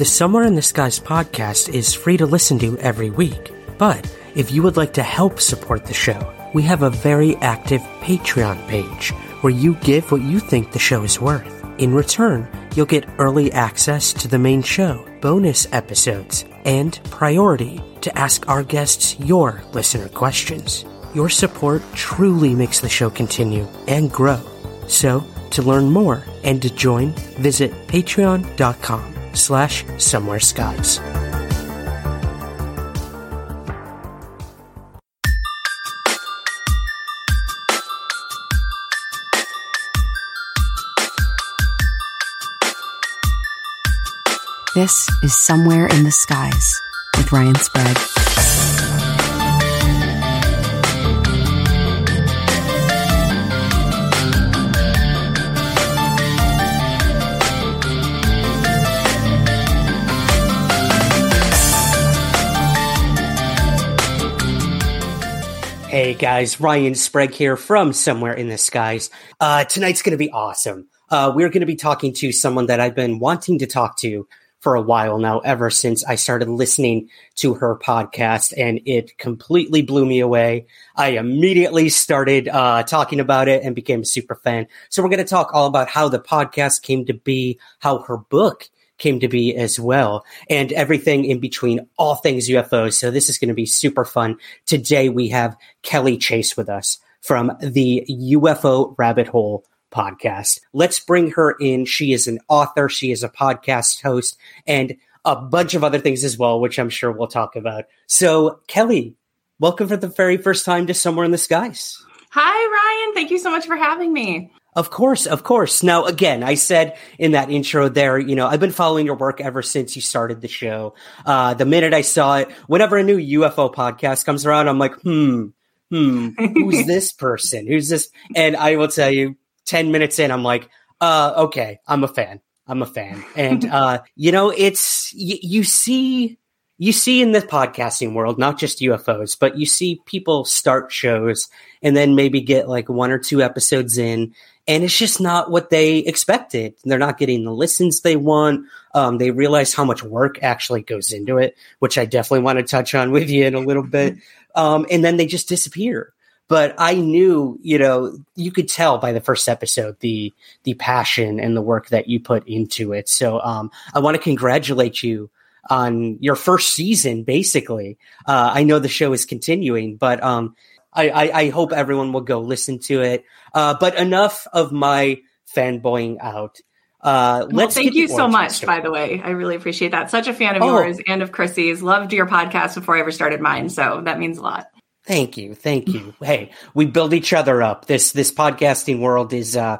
The Somewhere in the Skies podcast is free to listen to every week. But if you would like to help support the show, we have a very active Patreon page where you give what you think the show is worth. In return, you'll get early access to the main show, bonus episodes, and priority to ask our guests your listener questions. Your support truly makes the show continue and grow. So, to learn more and to join, visit patreon.com slash somewhere skies. This is Somewhere in the Skies with Ryan Sprague. Hey guys, Ryan Sprague here from Somewhere in the Skies. Uh, tonight's going to be awesome. Uh, we're going to be talking to someone that I've been wanting to talk to for a while now, ever since I started listening to her podcast, and it completely blew me away. I immediately started uh, talking about it and became a super fan. So we're going to talk all about how the podcast came to be, how her book came to be as well, and everything in between, all things UFOs. So this is going to be super fun. Today we have Kelly Chase with us from the UFO Rabbit Hole podcast. Let's bring her in. She is an author, she is a podcast host, and a bunch of other things as well, which I'm sure we'll talk about. So, Kelly, welcome for the very first time to Somewhere in the Skies. Hi, Ryan. Thank you so much for having me. Of course, of course. Now, again, I said in that intro there, you know, I've been following your work ever since you started the show. Uh, the minute I saw it, whenever a new UFO podcast comes around, I'm like, hmm, hmm, who's this person? Who's this? And I will tell you, 10 minutes in, I'm like, uh, okay, I'm a fan. I'm a fan. And, uh, you know, it's, y- you see, you see in the podcasting world, not just UFOs, but you see people start shows and then maybe get like one or two episodes in and it's just not what they expected. They're not getting the listens they want. Um, they realize how much work actually goes into it, which I definitely want to touch on with you in a little bit. Um, and then they just disappear. But I knew, you know, you could tell by the first episode the the passion and the work that you put into it. So um, I want to congratulate you on your first season. Basically, uh, I know the show is continuing, but um, I, I, I, hope everyone will go listen to it. Uh, but enough of my fanboying out. Uh, well, let's thank you so much, story. by the way. I really appreciate that. Such a fan of oh. yours and of Chrissy's. Loved your podcast before I ever started mine, so that means a lot. Thank you, thank you. hey, we build each other up. This this podcasting world is uh,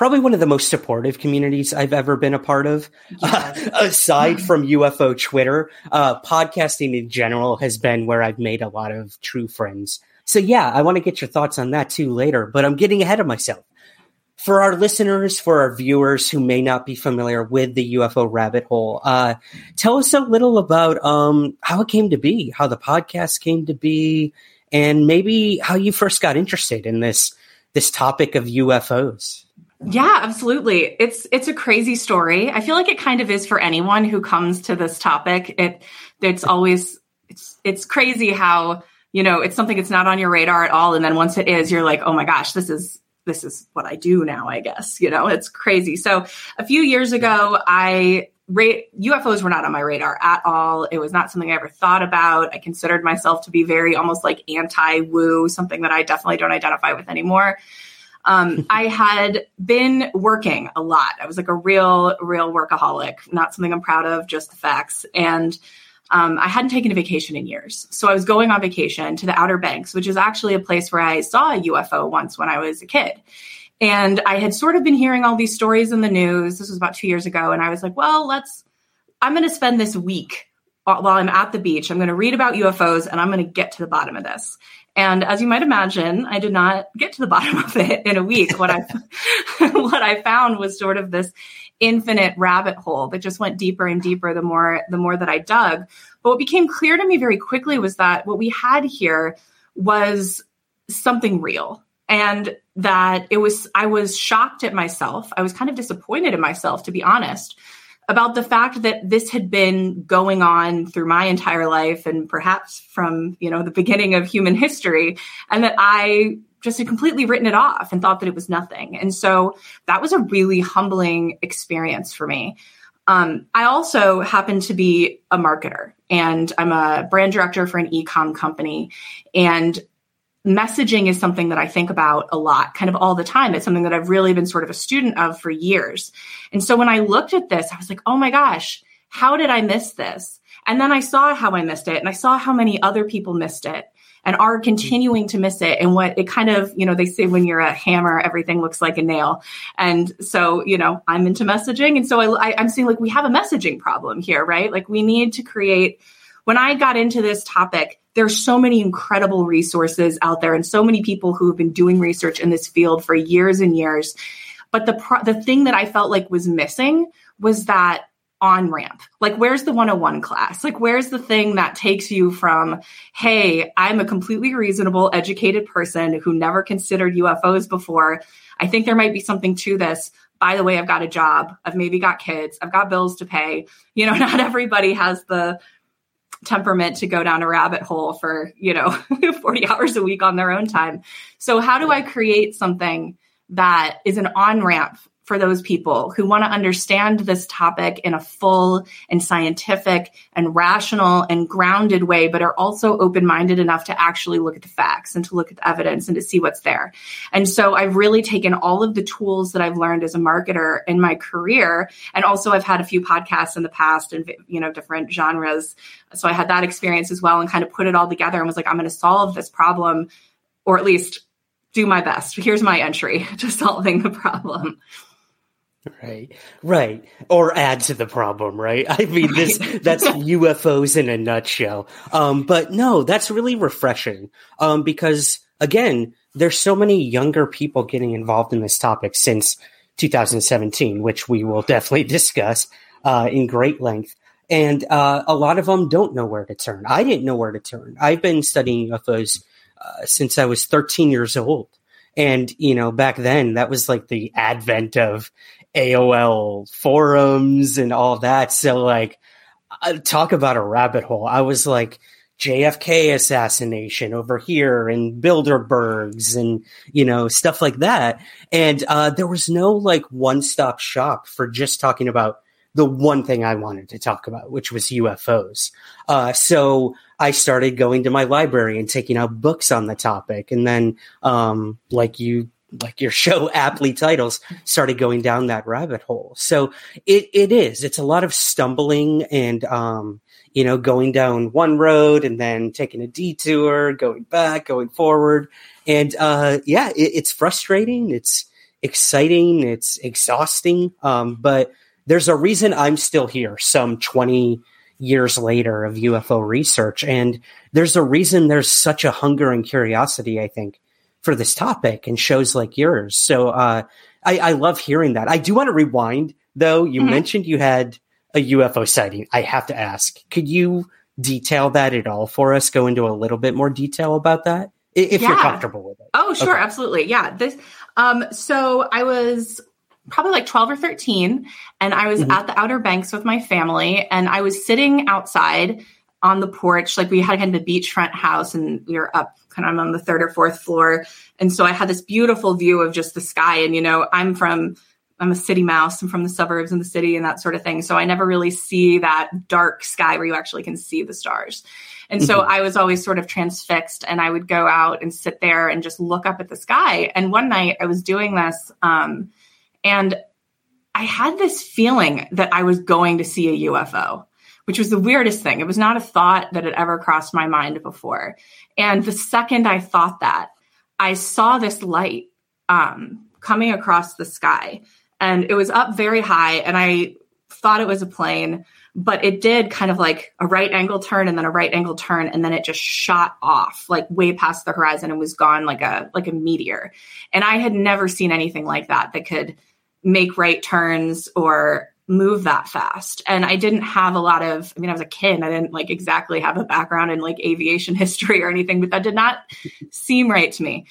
probably one of the most supportive communities I've ever been a part of. Yes. Uh, aside from UFO Twitter, uh, podcasting in general has been where I've made a lot of true friends. So yeah, I want to get your thoughts on that too later, but I'm getting ahead of myself. For our listeners, for our viewers who may not be familiar with the UFO rabbit hole, uh, tell us a little about um, how it came to be, how the podcast came to be, and maybe how you first got interested in this this topic of UFOs. Yeah, absolutely. It's it's a crazy story. I feel like it kind of is for anyone who comes to this topic. It it's always it's it's crazy how you know, it's something that's not on your radar at all. And then once it is, you're like, oh my gosh, this is this is what I do now, I guess. You know, it's crazy. So a few years ago, I ra- UFOs were not on my radar at all. It was not something I ever thought about. I considered myself to be very almost like anti woo, something that I definitely don't identify with anymore. Um, I had been working a lot. I was like a real, real workaholic, not something I'm proud of, just the facts. And um, I hadn't taken a vacation in years. So I was going on vacation to the Outer Banks, which is actually a place where I saw a UFO once when I was a kid. And I had sort of been hearing all these stories in the news. This was about two years ago. And I was like, well, let's, I'm going to spend this week while I'm at the beach. I'm going to read about UFOs and I'm going to get to the bottom of this. And as you might imagine, I did not get to the bottom of it in a week. What I what I found was sort of this infinite rabbit hole that just went deeper and deeper the more the more that I dug. But what became clear to me very quickly was that what we had here was something real and that it was i was shocked at myself i was kind of disappointed in myself to be honest about the fact that this had been going on through my entire life and perhaps from you know the beginning of human history and that i just had completely written it off and thought that it was nothing. And so that was a really humbling experience for me. Um, i also happen to be a marketer and i'm a brand director for an e-com company and messaging is something that I think about a lot, kind of all the time. It's something that I've really been sort of a student of for years. And so when I looked at this, I was like, oh my gosh, how did I miss this? And then I saw how I missed it and I saw how many other people missed it and are mm-hmm. continuing to miss it. And what it kind of, you know, they say when you're a hammer, everything looks like a nail. And so, you know, I'm into messaging. And so I, I, I'm seeing like we have a messaging problem here, right? Like we need to create when I got into this topic, there's so many incredible resources out there and so many people who have been doing research in this field for years and years. But the pro- the thing that I felt like was missing was that on ramp. Like, where's the 101 class? Like, where's the thing that takes you from, hey, I'm a completely reasonable, educated person who never considered UFOs before. I think there might be something to this. By the way, I've got a job. I've maybe got kids. I've got bills to pay. You know, not everybody has the temperament to go down a rabbit hole for, you know, 40 hours a week on their own time. So how do I create something that is an on ramp for those people who want to understand this topic in a full and scientific and rational and grounded way, but are also open minded enough to actually look at the facts and to look at the evidence and to see what's there. And so I've really taken all of the tools that I've learned as a marketer in my career. And also I've had a few podcasts in the past and, you know, different genres. So I had that experience as well and kind of put it all together and was like, I'm going to solve this problem or at least do my best. Here's my entry to solving the problem. Right, right, or add to the problem, right? I mean, this that's UFOs in a nutshell. Um, but no, that's really refreshing. Um, because again, there's so many younger people getting involved in this topic since 2017, which we will definitely discuss uh, in great length. And uh, a lot of them don't know where to turn. I didn't know where to turn. I've been studying UFOs uh, since I was 13 years old. And, you know, back then that was like the advent of AOL forums and all that. So like, talk about a rabbit hole. I was like, JFK assassination over here and Bilderbergs and, you know, stuff like that. And, uh, there was no like one stop shop for just talking about the one thing I wanted to talk about, which was UFOs. Uh, so I started going to my library and taking out books on the topic. And then, um, like you like your show aptly titles started going down that rabbit hole. So it, it is, it's a lot of stumbling and, um, you know, going down one road and then taking a detour, going back, going forward. And, uh, yeah, it, it's frustrating. It's exciting. It's exhausting. Um, but there's a reason I'm still here some 20 years later of UFO research. And there's a reason there's such a hunger and curiosity, I think, for this topic and shows like yours. So uh, I, I, love hearing that. I do want to rewind though. You mm-hmm. mentioned you had a UFO sighting. I have to ask, could you detail that at all for us? Go into a little bit more detail about that if yeah. you're comfortable with it. Oh, sure, okay. absolutely. Yeah. This. Um. So I was probably like 12 or 13 and I was mm-hmm. at the Outer Banks with my family and I was sitting outside on the porch. Like we had kind of a beachfront house and we were up kind of on the third or fourth floor. And so I had this beautiful view of just the sky. And, you know, I'm from, I'm a city mouse. I'm from the suburbs and the city and that sort of thing. So I never really see that dark sky where you actually can see the stars. And so mm-hmm. I was always sort of transfixed and I would go out and sit there and just look up at the sky. And one night I was doing this um, and I had this feeling that I was going to see a UFO which was the weirdest thing. It was not a thought that had ever crossed my mind before. And the second I thought that, I saw this light um, coming across the sky and it was up very high and I thought it was a plane, but it did kind of like a right angle turn and then a right angle turn and then it just shot off like way past the horizon and was gone like a like a meteor. And I had never seen anything like that that could make right turns or move that fast. And I didn't have a lot of, I mean, I was a kid. I didn't like exactly have a background in like aviation history or anything, but that did not seem right to me.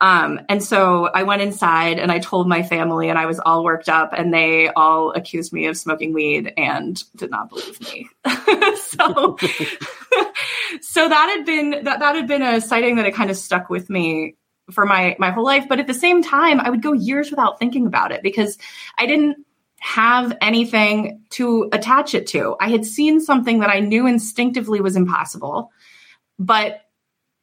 Um, and so I went inside and I told my family, and I was all worked up, and they all accused me of smoking weed and did not believe me. so, so that had been that that had been a sighting that had kind of stuck with me for my my whole life. But at the same time, I would go years without thinking about it because I didn't have anything to attach it to. I had seen something that I knew instinctively was impossible, but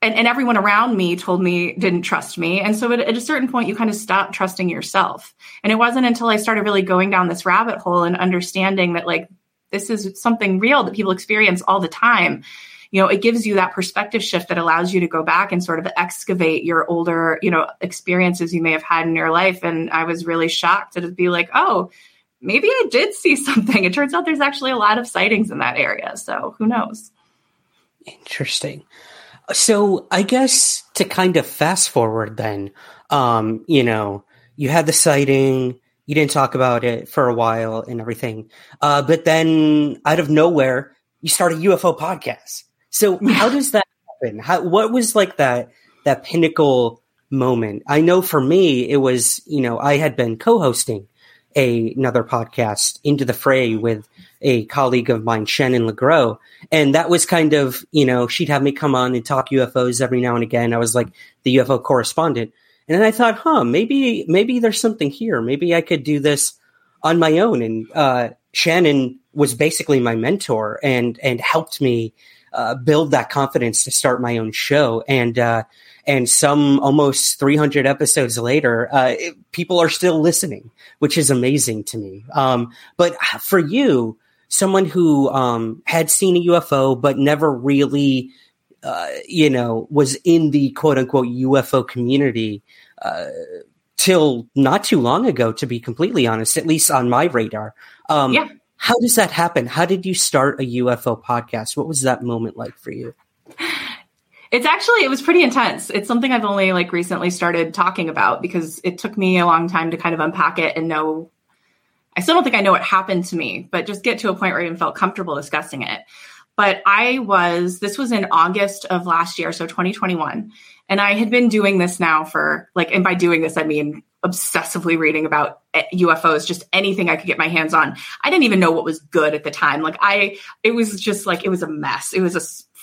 and, and everyone around me told me didn't trust me. And so at, at a certain point, you kind of stop trusting yourself. And it wasn't until I started really going down this rabbit hole and understanding that like this is something real that people experience all the time you know it gives you that perspective shift that allows you to go back and sort of excavate your older you know experiences you may have had in your life and i was really shocked to be like oh maybe I did see something. It turns out there's actually a lot of sightings in that area. So who knows? Interesting. So I guess to kind of fast forward then, um, you know, you had the sighting, you didn't talk about it for a while and everything. Uh, but then out of nowhere, you start a UFO podcast. So how does that happen? How, what was like that, that pinnacle moment? I know for me, it was, you know, I had been co-hosting a, another podcast, Into the Fray, with a colleague of mine, Shannon LeGro. And that was kind of, you know, she'd have me come on and talk UFOs every now and again. I was like the UFO correspondent. And then I thought, huh, maybe, maybe there's something here. Maybe I could do this on my own. And, uh, Shannon was basically my mentor and, and helped me, uh, build that confidence to start my own show. And, uh, and some almost 300 episodes later, uh, it, people are still listening, which is amazing to me. Um, but for you, someone who um, had seen a UFO but never really, uh, you know, was in the quote unquote UFO community uh, till not too long ago, to be completely honest, at least on my radar. Um, yeah. How does that happen? How did you start a UFO podcast? What was that moment like for you? It's actually it was pretty intense. It's something I've only like recently started talking about because it took me a long time to kind of unpack it and know I still don't think I know what happened to me, but just get to a point where I even felt comfortable discussing it. But I was this was in August of last year, so 2021. And I had been doing this now for like and by doing this I mean obsessively reading about eh, UFOs, just anything I could get my hands on. I didn't even know what was good at the time. Like I, it was just like, it was a mess. It was a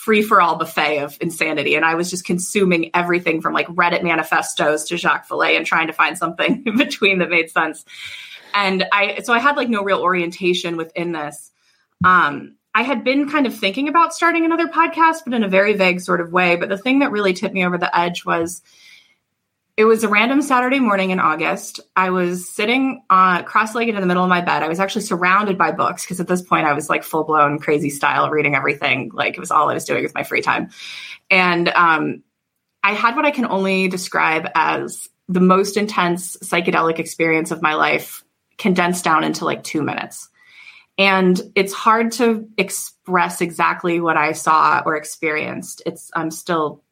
free for all buffet of insanity. And I was just consuming everything from like Reddit manifestos to Jacques Vallée and trying to find something in between that made sense. And I, so I had like no real orientation within this. Um, I had been kind of thinking about starting another podcast, but in a very vague sort of way. But the thing that really tipped me over the edge was it was a random Saturday morning in August. I was sitting uh, cross-legged in the middle of my bed. I was actually surrounded by books because at this point I was like full-blown crazy style reading everything. Like it was all I was doing with my free time. And um, I had what I can only describe as the most intense psychedelic experience of my life condensed down into like two minutes. And it's hard to express exactly what I saw or experienced. It's I'm still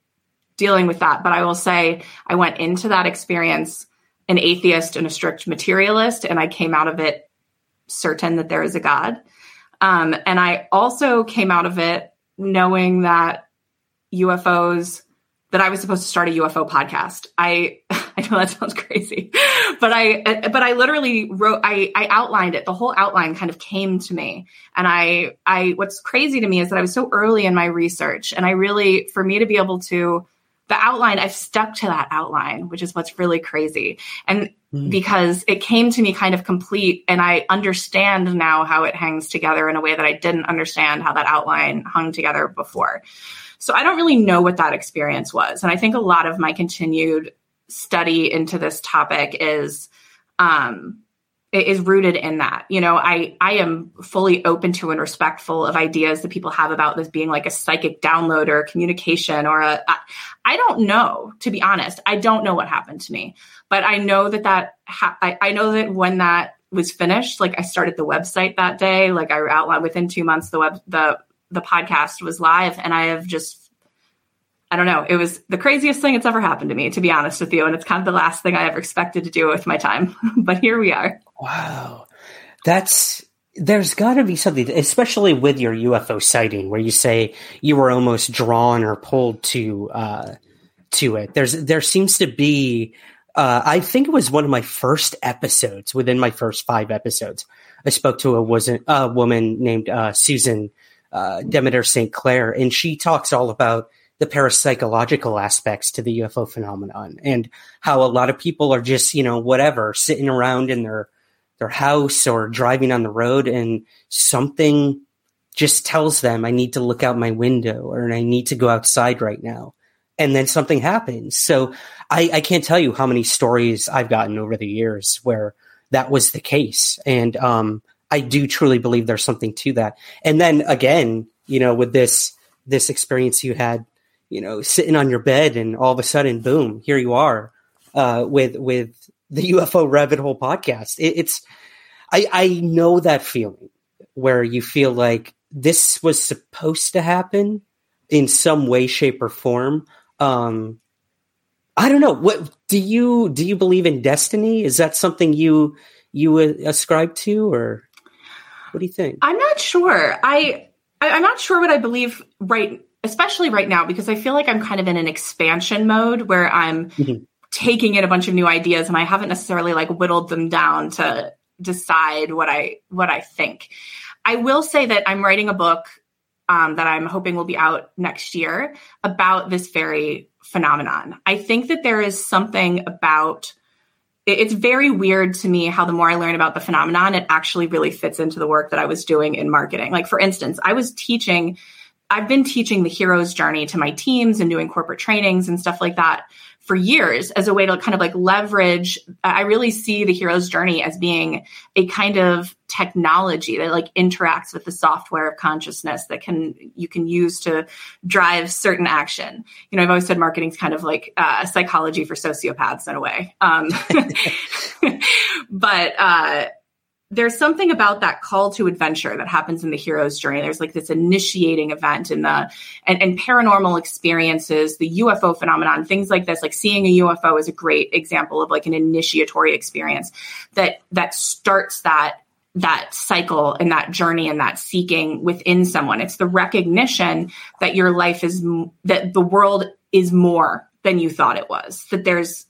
dealing with that. But I will say I went into that experience an atheist and a strict materialist, and I came out of it certain that there is a God. Um, and I also came out of it knowing that UFOs, that I was supposed to start a UFO podcast. I I know that sounds crazy, but I but I literally wrote I I outlined it. The whole outline kind of came to me, and I I what's crazy to me is that I was so early in my research, and I really for me to be able to the outline, I've stuck to that outline, which is what's really crazy. And mm. because it came to me kind of complete and I understand now how it hangs together in a way that I didn't understand how that outline hung together before. So I don't really know what that experience was. And I think a lot of my continued study into this topic is um, is rooted in that. You know, I I am fully open to and respectful of ideas that people have about this being like a psychic download or communication or a. I, don't know, to be honest. I don't know what happened to me, but I know that that ha- I, I know that when that was finished, like I started the website that day, like I outlined within two months, the web the the podcast was live, and I have just I don't know. It was the craziest thing that's ever happened to me, to be honest with you. And it's kind of the last thing I ever expected to do with my time. but here we are. Wow. That's, there's got to be something, especially with your UFO sighting, where you say you were almost drawn or pulled to, uh, to it. There's, there seems to be, uh, I think it was one of my first episodes within my first five episodes. I spoke to a, was a woman named, uh, Susan, uh, Demeter St. Clair, and she talks all about the parapsychological aspects to the UFO phenomenon and how a lot of people are just, you know, whatever, sitting around in their their house or driving on the road and something just tells them I need to look out my window or I need to go outside right now. And then something happens. So I, I can't tell you how many stories I've gotten over the years where that was the case. And um, I do truly believe there's something to that. And then again, you know, with this this experience you had you know, sitting on your bed and all of a sudden, boom, here you are uh, with with the UFO Rabbit Hole podcast. It, it's I I know that feeling where you feel like this was supposed to happen in some way, shape, or form. Um, I don't know. What do you do? You believe in destiny? Is that something you you ascribe to, or what do you think? I'm not sure. I I'm not sure what I believe right especially right now because I feel like I'm kind of in an expansion mode where I'm mm-hmm. taking in a bunch of new ideas and I haven't necessarily like whittled them down to decide what I what I think. I will say that I'm writing a book um, that I'm hoping will be out next year about this very phenomenon. I think that there is something about it's very weird to me how the more I learn about the phenomenon, it actually really fits into the work that I was doing in marketing. Like, for instance, I was teaching I've been teaching the hero's journey to my teams and doing corporate trainings and stuff like that for years as a way to kind of like leverage. I really see the hero's journey as being a kind of technology that like interacts with the software of consciousness that can you can use to drive certain action. You know, I've always said marketing is kind of like uh, psychology for sociopaths in a way. Um, but uh, there's something about that call to adventure that happens in the hero's journey. There's like this initiating event in the and, and paranormal experiences, the UFO phenomenon, things like this. Like seeing a UFO is a great example of like an initiatory experience that that starts that that cycle and that journey and that seeking within someone. It's the recognition that your life is that the world is more than you thought it was. That there's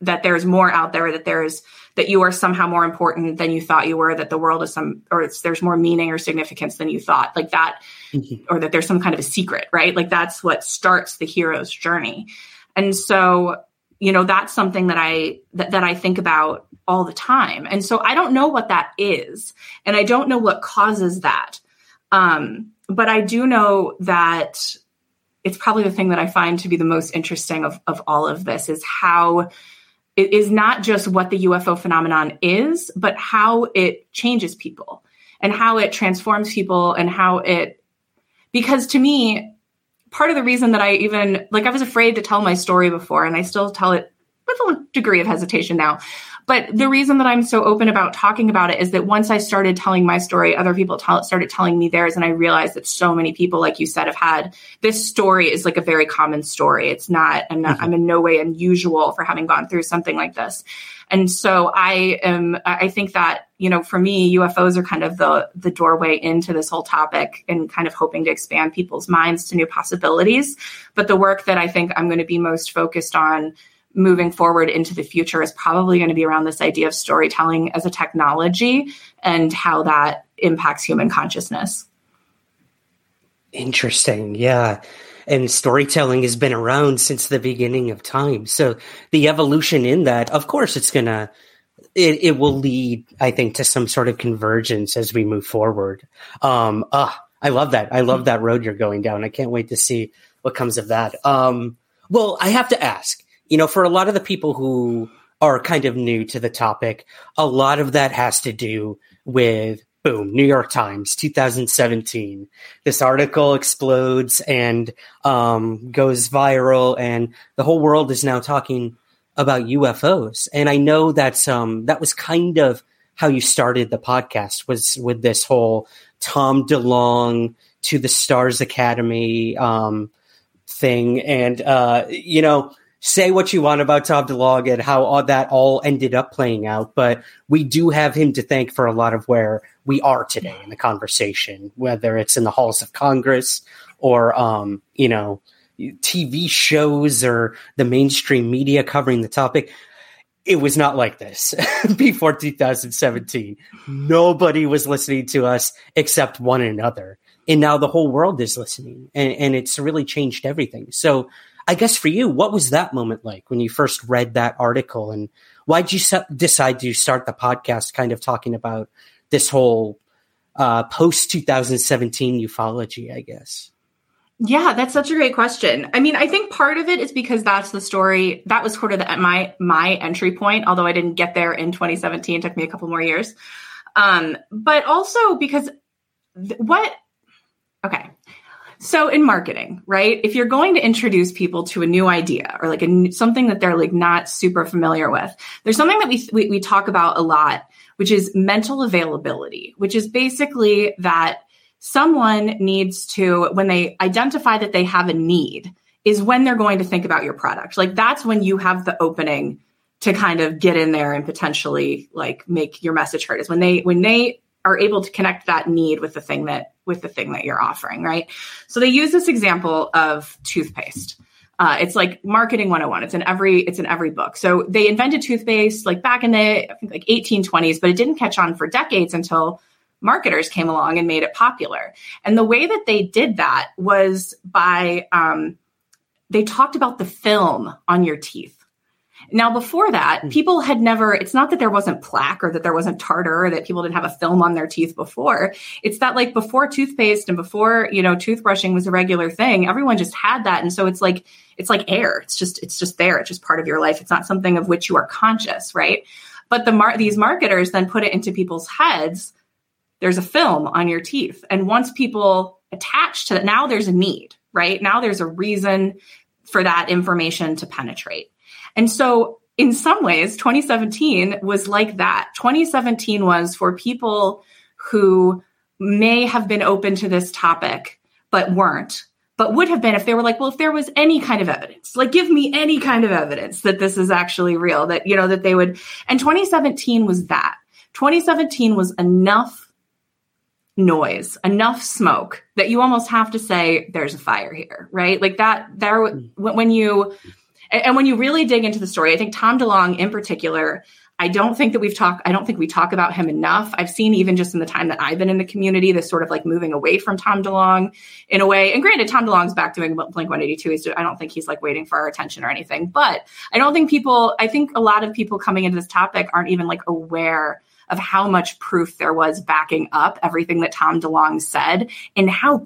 that there's more out there. That there's that you are somehow more important than you thought you were, that the world is some, or it's there's more meaning or significance than you thought, like that, mm-hmm. or that there's some kind of a secret, right? Like that's what starts the hero's journey. And so, you know, that's something that I, that, that I think about all the time. And so I don't know what that is. And I don't know what causes that. Um, but I do know that it's probably the thing that I find to be the most interesting of, of all of this is how it is not just what the UFO phenomenon is, but how it changes people and how it transforms people and how it, because to me, part of the reason that I even, like, I was afraid to tell my story before, and I still tell it with a degree of hesitation now, but the reason that I'm so open about talking about it is that once I started telling my story, other people tell, started telling me theirs. And I realized that so many people, like you said, have had this story is like a very common story. It's not, I'm, not, mm-hmm. I'm in no way unusual for having gone through something like this. And so I am, I think that, you know, for me, UFOs are kind of the, the doorway into this whole topic and kind of hoping to expand people's minds to new possibilities. But the work that I think I'm going to be most focused on moving forward into the future is probably going to be around this idea of storytelling as a technology and how that impacts human consciousness. Interesting. Yeah. And storytelling has been around since the beginning of time. So the evolution in that, of course, it's going to, it, it will lead, I think, to some sort of convergence as we move forward. Um, uh, I love that. I love that road you're going down. I can't wait to see what comes of that. Um, well, I have to ask, you know, for a lot of the people who are kind of new to the topic. A lot of that has to do with boom, New York Times, 2017. This article explodes and um, goes viral, and the whole world is now talking about UFOs. And I know that's um, that was kind of how you started the podcast was with this whole Tom DeLonge to the Stars Academy um, thing, and uh, you know say what you want about Tom DeLonge and how all that all ended up playing out, but we do have him to thank for a lot of where we are today in the conversation, whether it's in the halls of Congress or, um, you know, TV shows or the mainstream media covering the topic. It was not like this before 2017. Nobody was listening to us except one another. And now the whole world is listening and, and it's really changed everything. So, I guess for you, what was that moment like when you first read that article, and why did you se- decide to start the podcast, kind of talking about this whole uh, post 2017 ufology? I guess. Yeah, that's such a great question. I mean, I think part of it is because that's the story that was sort of the, my my entry point. Although I didn't get there in 2017, it took me a couple more years. Um, but also because th- what? Okay, so in marketing, right? If you're going to introduce people to a new idea or like a, something that they're like not super familiar with, there's something that we, we, we talk about a lot, which is mental availability, which is basically that someone needs to, when they identify that they have a need, is when they're going to think about your product. Like that's when you have the opening to kind of get in there and potentially like make your message heard is when they when they are able to connect that need with the thing that with the thing that you're offering, right? So they use this example of toothpaste. Uh, it's like marketing 101. It's in every it's in every book. So they invented toothpaste like back in the I think like 1820s, but it didn't catch on for decades until marketers came along and made it popular. And the way that they did that was by um, they talked about the film on your teeth. Now, before that, hmm. people had never, it's not that there wasn't plaque or that there wasn't tartar or that people didn't have a film on their teeth before. It's that like before toothpaste and before, you know, toothbrushing was a regular thing, everyone just had that. And so it's like, it's like air. It's just, it's just there. It's just part of your life. It's not something of which you are conscious, right? But the mar- these marketers then put it into people's heads. There's a film on your teeth. And once people attach to that, now there's a need, right? Now there's a reason for that information to penetrate. And so, in some ways, 2017 was like that. 2017 was for people who may have been open to this topic, but weren't, but would have been if they were like, well, if there was any kind of evidence, like give me any kind of evidence that this is actually real, that, you know, that they would. And 2017 was that. 2017 was enough noise, enough smoke that you almost have to say there's a fire here, right? Like that there hmm. when you and, and when you really dig into the story, I think Tom DeLonge in particular, I don't think that we've talked, I don't think we talk about him enough. I've seen even just in the time that I've been in the community, this sort of like moving away from Tom DeLonge in a way. And granted, Tom DeLonge's back doing Blink 182. He's, I don't think he's like waiting for our attention or anything, but I don't think people, I think a lot of people coming into this topic aren't even like aware of how much proof there was backing up everything that Tom DeLonge said and how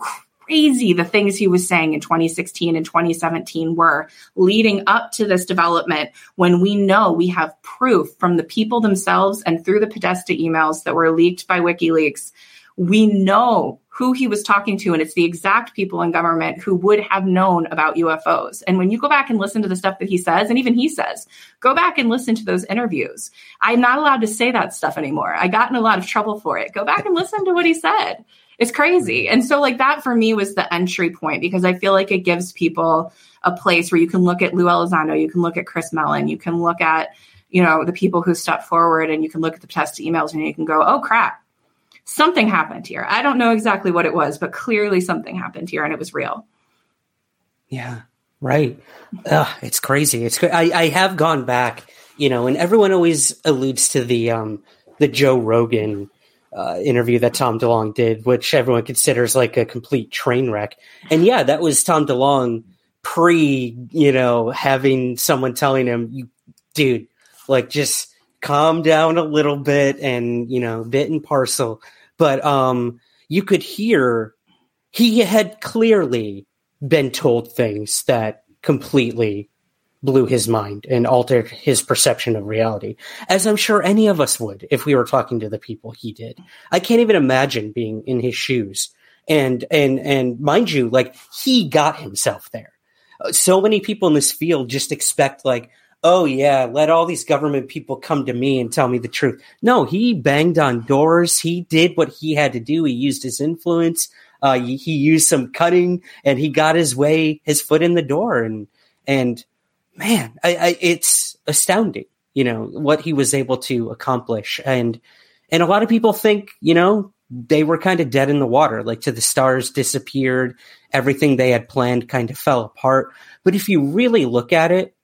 crazy the things he was saying in 2016 and 2017 were leading up to this development when we know we have proof from the people themselves and through the Podesta emails that were leaked by WikiLeaks. We know who he was talking to, and it's the exact people in government who would have known about UFOs. And when you go back and listen to the stuff that he says, and even he says, go back and listen to those interviews. I'm not allowed to say that stuff anymore. I got in a lot of trouble for it. Go back and listen to what he said. It's crazy. And so, like, that for me was the entry point because I feel like it gives people a place where you can look at Lou Elizondo, you can look at Chris Mellon, you can look at, you know, the people who stepped forward and you can look at the Podesta emails and you can go, oh crap, something happened here. I don't know exactly what it was, but clearly something happened here and it was real. Yeah, right. Ugh, it's crazy. It's I, I have gone back, you know, and everyone always alludes to the um the Joe Rogan uh, interview that Tom DeLonge did, which everyone considers like a complete train wreck. And yeah, that was Tom DeLonge pre, you know, having someone telling him, "You, dude, like just calm down a little bit," and you know, bit and parcel. But um, you could hear he had clearly been told things that completely blew his mind and altered his perception of reality, as I'm sure any of us would if we were talking to the people he did. I can't even imagine being in his shoes. And, and, and mind you, like he got himself there. So many people in this field just expect like, oh yeah, let all these government people come to me and tell me the truth. No, he banged on doors. He did what he had to do. He used his influence. Uh, he, he used some cutting and he got his way, his foot in the door. And, and man, I, I, it's astounding, you know, what he was able to accomplish. And, and a lot of people think, you know, they were kind of dead in the water, like to the stars disappeared, everything they had planned kind of fell apart. But if you really look at it,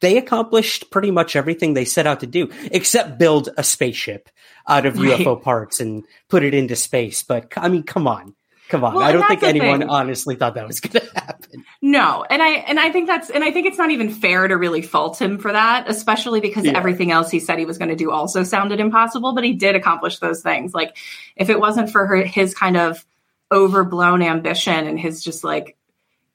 they accomplished pretty much everything they set out to do, except build a spaceship out of right. UFO parts and put it into space. But I mean, come on. Come on. Well, I don't think anyone thing. honestly thought that was going to happen. No. And I and I think that's and I think it's not even fair to really fault him for that, especially because yeah. everything else he said he was going to do also sounded impossible, but he did accomplish those things. Like if it wasn't for her, his kind of overblown ambition and his just like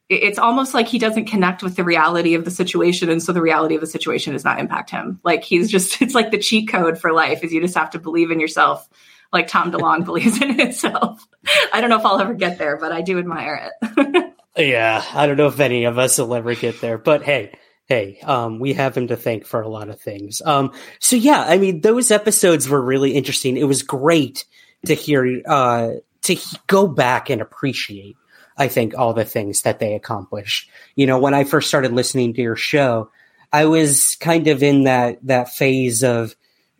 it's almost like he doesn't connect with the reality of the situation and so the reality of the situation does not impact him like he's just it's like the cheat code for life is you just have to believe in yourself like tom delonge believes in himself. I don't know if i'll ever get there but i do admire it. Yeah i don't know if any of us will ever get there but hey hey um, we have him to thank for a lot of things. Um, so yeah i mean those episodes were really interesting. It was great to hear uh, to go back and appreciate I think all the things that they accomplished. You know, when I first started listening to your show, I was kind of in that that phase of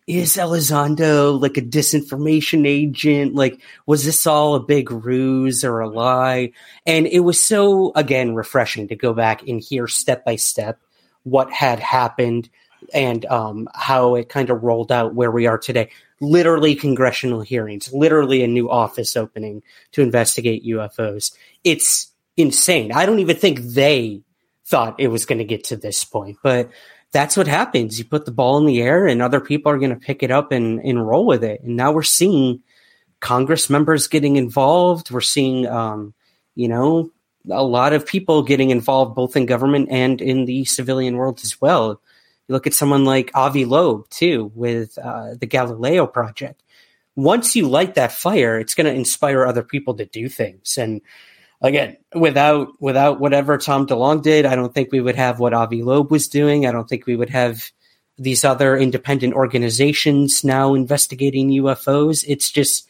is Elizondo like a disinformation agent? Like, was this all a big ruse or a lie? And it was so, again, refreshing to go back and hear step by step what had happened and um, how it kind of rolled out where we are today literally congressional hearings, literally a new office opening to investigate UFOs. It's insane. I don't even think they thought it was going to get to this point, but that's what happens. You put the ball in the air and other people are going to pick it up and, and roll with it. And now we're seeing Congress members getting involved. We're seeing, um, you know, a lot of people getting involved both in government and in the civilian world as well. You look at someone like Avi Loeb too with uh, the Galileo project. Once you light that fire, it's going to inspire other people to do things. And again, without without whatever Tom DeLonge did, I don't think we would have what Avi Loeb was doing. I don't think we would have these other independent organizations now investigating UFOs. It's just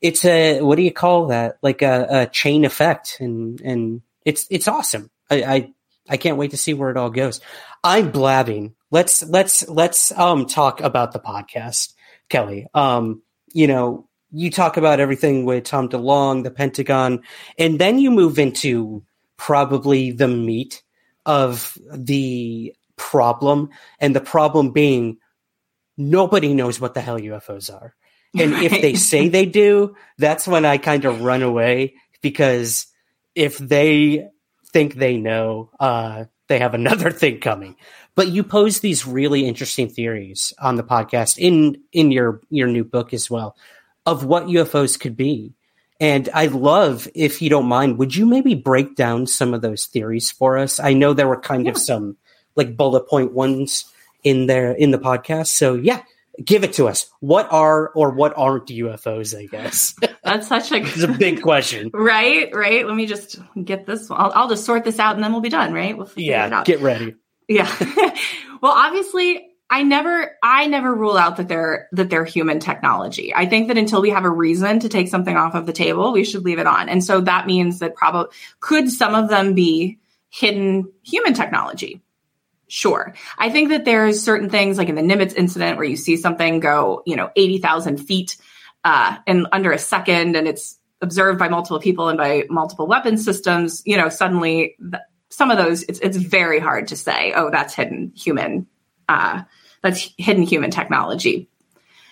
it's a what do you call that? Like a, a chain effect, and and it's it's awesome. I, I I can't wait to see where it all goes. I'm blabbing let's let's let's um talk about the podcast, Kelly. Um, you know, you talk about everything with Tom DeLonge, the Pentagon, and then you move into probably the meat of the problem, and the problem being nobody knows what the hell UFOs are. And right. if they say they do, that's when I kind of run away because if they think they know, uh, they have another thing coming. But you pose these really interesting theories on the podcast in in your your new book as well of what UFOs could be. And I love, if you don't mind, would you maybe break down some of those theories for us? I know there were kind yeah. of some like bullet point ones in there in the podcast. So yeah, give it to us. What are or what aren't UFOs? I guess that's such a it's a big question, right? Right. Let me just get this. I'll, I'll just sort this out, and then we'll be done. Right? We'll yeah. Get ready. Yeah. well, obviously, I never I never rule out that they're that they're human technology. I think that until we have a reason to take something off of the table, we should leave it on. And so that means that probably could some of them be hidden human technology? Sure. I think that there's certain things like in the Nimitz incident where you see something go, you know, 80,000 feet uh, in under a second and it's observed by multiple people and by multiple weapon systems, you know, suddenly th- some of those it's it's very hard to say oh that's hidden human uh, that's hidden human technology.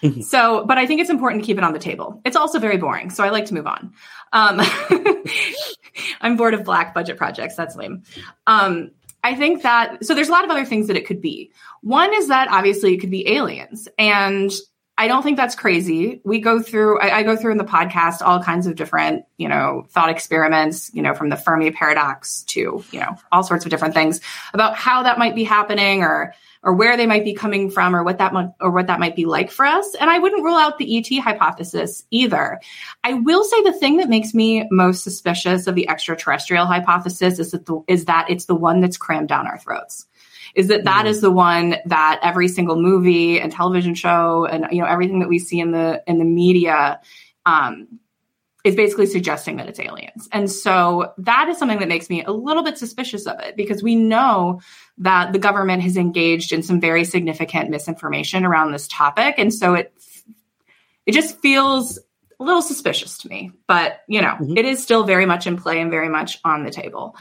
Mm-hmm. so but i think it's important to keep it on the table. It's also very boring so i like to move on. Um, i'm bored of black budget projects that's lame. Um, i think that so there's a lot of other things that it could be. One is that obviously it could be aliens and I don't think that's crazy. We go through, I, I, go through in the podcast all kinds of different, you know, thought experiments, you know, from the Fermi paradox to, you know, all sorts of different things about how that might be happening or, or where they might be coming from or what that might, or what that might be like for us. And I wouldn't rule out the ET hypothesis either. I will say the thing that makes me most suspicious of the extraterrestrial hypothesis is that the, is that it's the one that's crammed down our throats is that that mm. is the one that every single movie and television show and you know everything that we see in the in the media um, is basically suggesting that it's aliens. And so that is something that makes me a little bit suspicious of it because we know that the government has engaged in some very significant misinformation around this topic and so it it just feels a little suspicious to me, but you know, mm-hmm. it is still very much in play and very much on the table.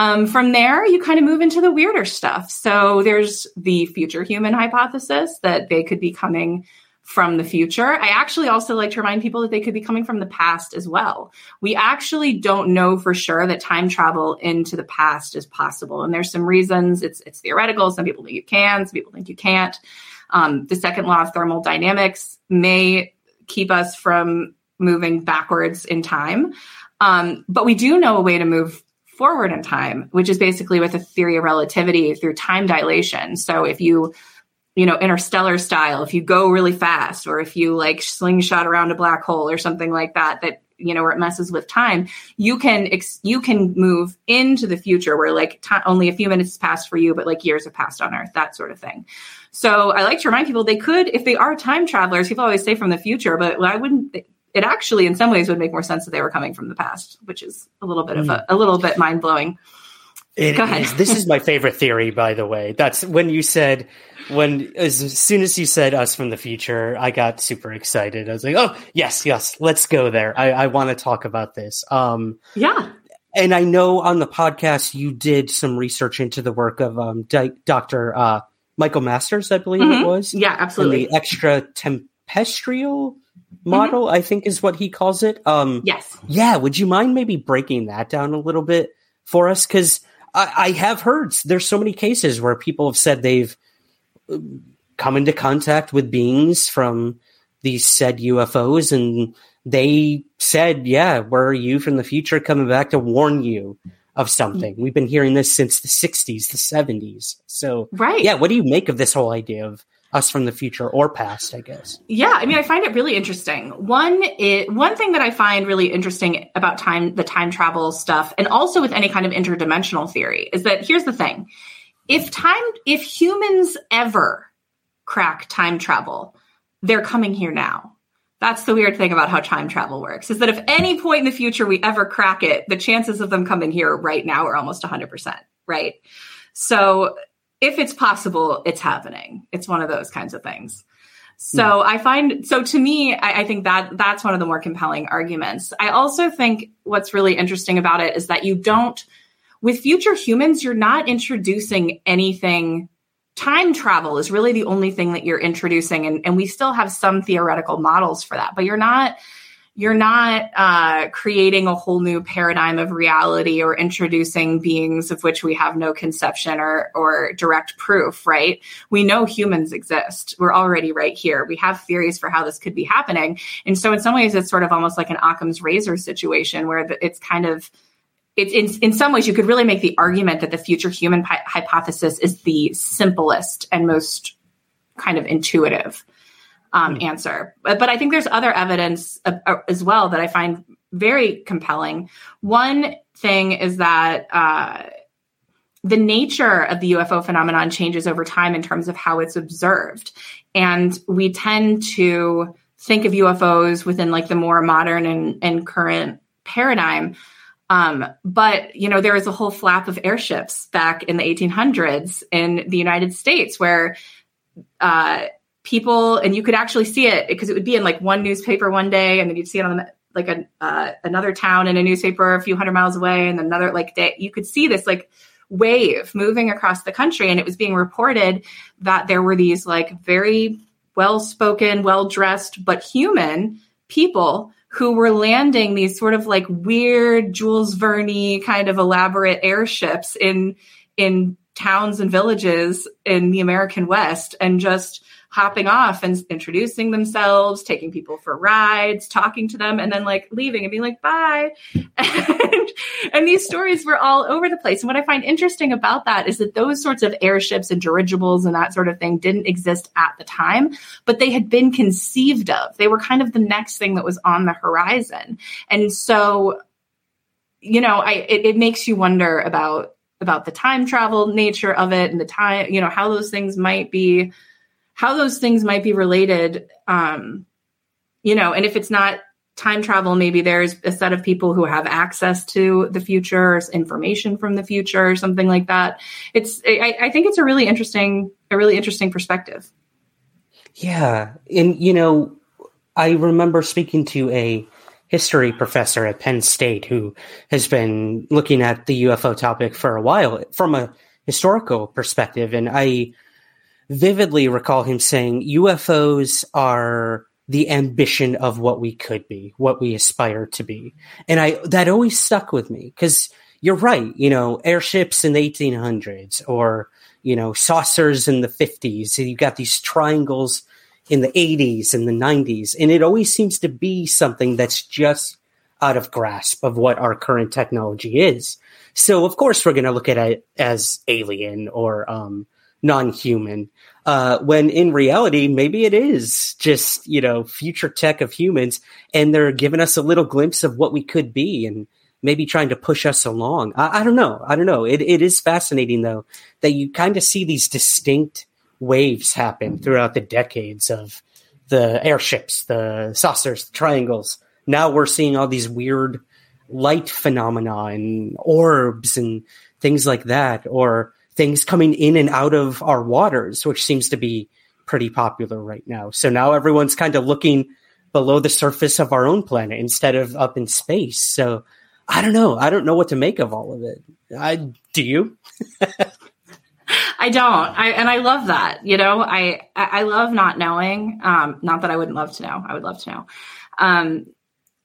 Um, from there, you kind of move into the weirder stuff. So there's the future human hypothesis that they could be coming from the future. I actually also like to remind people that they could be coming from the past as well. We actually don't know for sure that time travel into the past is possible. And there's some reasons it's, it's theoretical. Some people think you can, some people think you can't. Um, the second law of thermodynamics may keep us from moving backwards in time. Um, but we do know a way to move forward in time, which is basically with a theory of relativity through time dilation. So if you, you know, interstellar style, if you go really fast, or if you like slingshot around a black hole or something like that, that you know where it messes with time you can ex- you can move into the future where like t- only a few minutes passed for you but like years have passed on earth that sort of thing so i like to remind people they could if they are time travelers people always say from the future but why wouldn't it actually in some ways would make more sense that they were coming from the past, which is a little bit of a, a little bit mind blowing. It Go ahead. Is. This is my favorite theory, by the way. That's when you said when as soon as you said us from the future, I got super excited. I was like, oh yes, yes, let's go there. I, I want to talk about this. Um, yeah. And I know on the podcast you did some research into the work of um, Di- Dr. Uh, Michael Masters, I believe mm-hmm. it was. Yeah, absolutely. the extra tempestrial model, mm-hmm. I think is what he calls it. Um, yes. Yeah. Would you mind maybe breaking that down a little bit for us? Because I, I, have heard there's so many cases where people have said they've uh, come into contact with beings from these said UFOs and they said, yeah, where are you from the future coming back to warn you of something? We've been hearing this since the 60s, the 70s. So, right. yeah, what do you make of this whole idea of us from the future or past, I guess. Yeah, I mean, I find it really interesting. One, it, one thing that I find really interesting about time, the time travel stuff, and also with any kind of interdimensional theory, is that here's the thing: if time, if humans ever crack time travel, they're coming here now. That's the weird thing about how time travel works: is that if any point in the future we ever crack it, the chances of them coming here right now are almost 100 percent. Right. So if it's possible, it's happening. It's one of those kinds of things. So mm. I find so to me, I, I, think that that's one of the more compelling arguments. I also think what's really interesting about it is that you don't with future humans, you're not introducing anything. Time travel is really the only thing that you're introducing, and, and we still have some theoretical models for that, but you're not you're not uh, creating a whole new paradigm of reality or introducing beings of which we have no conception or, or direct proof, right? We know humans exist. We're already right here. We have theories for how this could be happening. And so, in some ways, it's sort of almost like an Occam's razor situation where it's kind of it's in, in some ways you could really make the argument that the future human pi- hypothesis is the simplest and most kind of intuitive um, mm-hmm. answer. But, but I think there's other evidence uh, uh, as well that I find very compelling. One thing is that uh, the nature of the UFO phenomenon changes over time in terms of how it's observed. And we tend to think of UFOs within like the more modern and, and current paradigm. Um, but you know, there was a whole flap of airships back in the 1800s in the United States where uh, people and you could actually see it because it would be in like one newspaper one day and then you'd see it on like a, uh, another town in a newspaper a few hundred miles away and another like day. You could see this like wave moving across the country and it was being reported that there were these like very well spoken well dressed but human people who were landing these sort of like weird Jules Verne kind of elaborate airships in in towns and villages in the American West and just hopping off and introducing themselves, taking people for rides, talking to them, and then like leaving and being like, bye. And, and these stories were all over the place. And what I find interesting about that is that those sorts of airships and dirigibles and that sort of thing didn't exist at the time, but they had been conceived of. They were kind of the next thing that was on the horizon. And so, you know, I it, it makes you wonder about about the time travel nature of it and the time, you know, how those things might be how those things might be related um you know and if it's not time travel maybe there's a set of people who have access to the future information from the future or something like that. It's I, I think it's a really interesting a really interesting perspective. Yeah. And you know i remember speaking to a history professor at penn state who has been looking at the ufo topic for a while from a historical perspective. And i vividly recall him saying UFOs are the ambition of what we could be, what we aspire to be. And I that always stuck with me because you're right, you know, airships in the 1800s or you know, saucers in the 50s. And you got these triangles in the 80s and the 90s. And it always seems to be something that's just out of grasp of what our current technology is. So, of course, we're going to look at it as alien or um, non human uh, when in reality, maybe it is just, you know, future tech of humans and they're giving us a little glimpse of what we could be and maybe trying to push us along. I, I don't know. I don't know. It, it is fascinating though that you kind of see these distinct waves happen throughout the decades of the airships, the saucers, the triangles. Now we're seeing all these weird light phenomena and orbs and things like that, or things coming in and out of our waters, which seems to be pretty popular right now. So now everyone's kind of looking below the surface of our own planet instead of up in space. So I don't know. I don't know what to make of all of it. I do you? I don't. I and I love that. You know, I I love not knowing. Um, not that I wouldn't love to know. I would love to know. Um,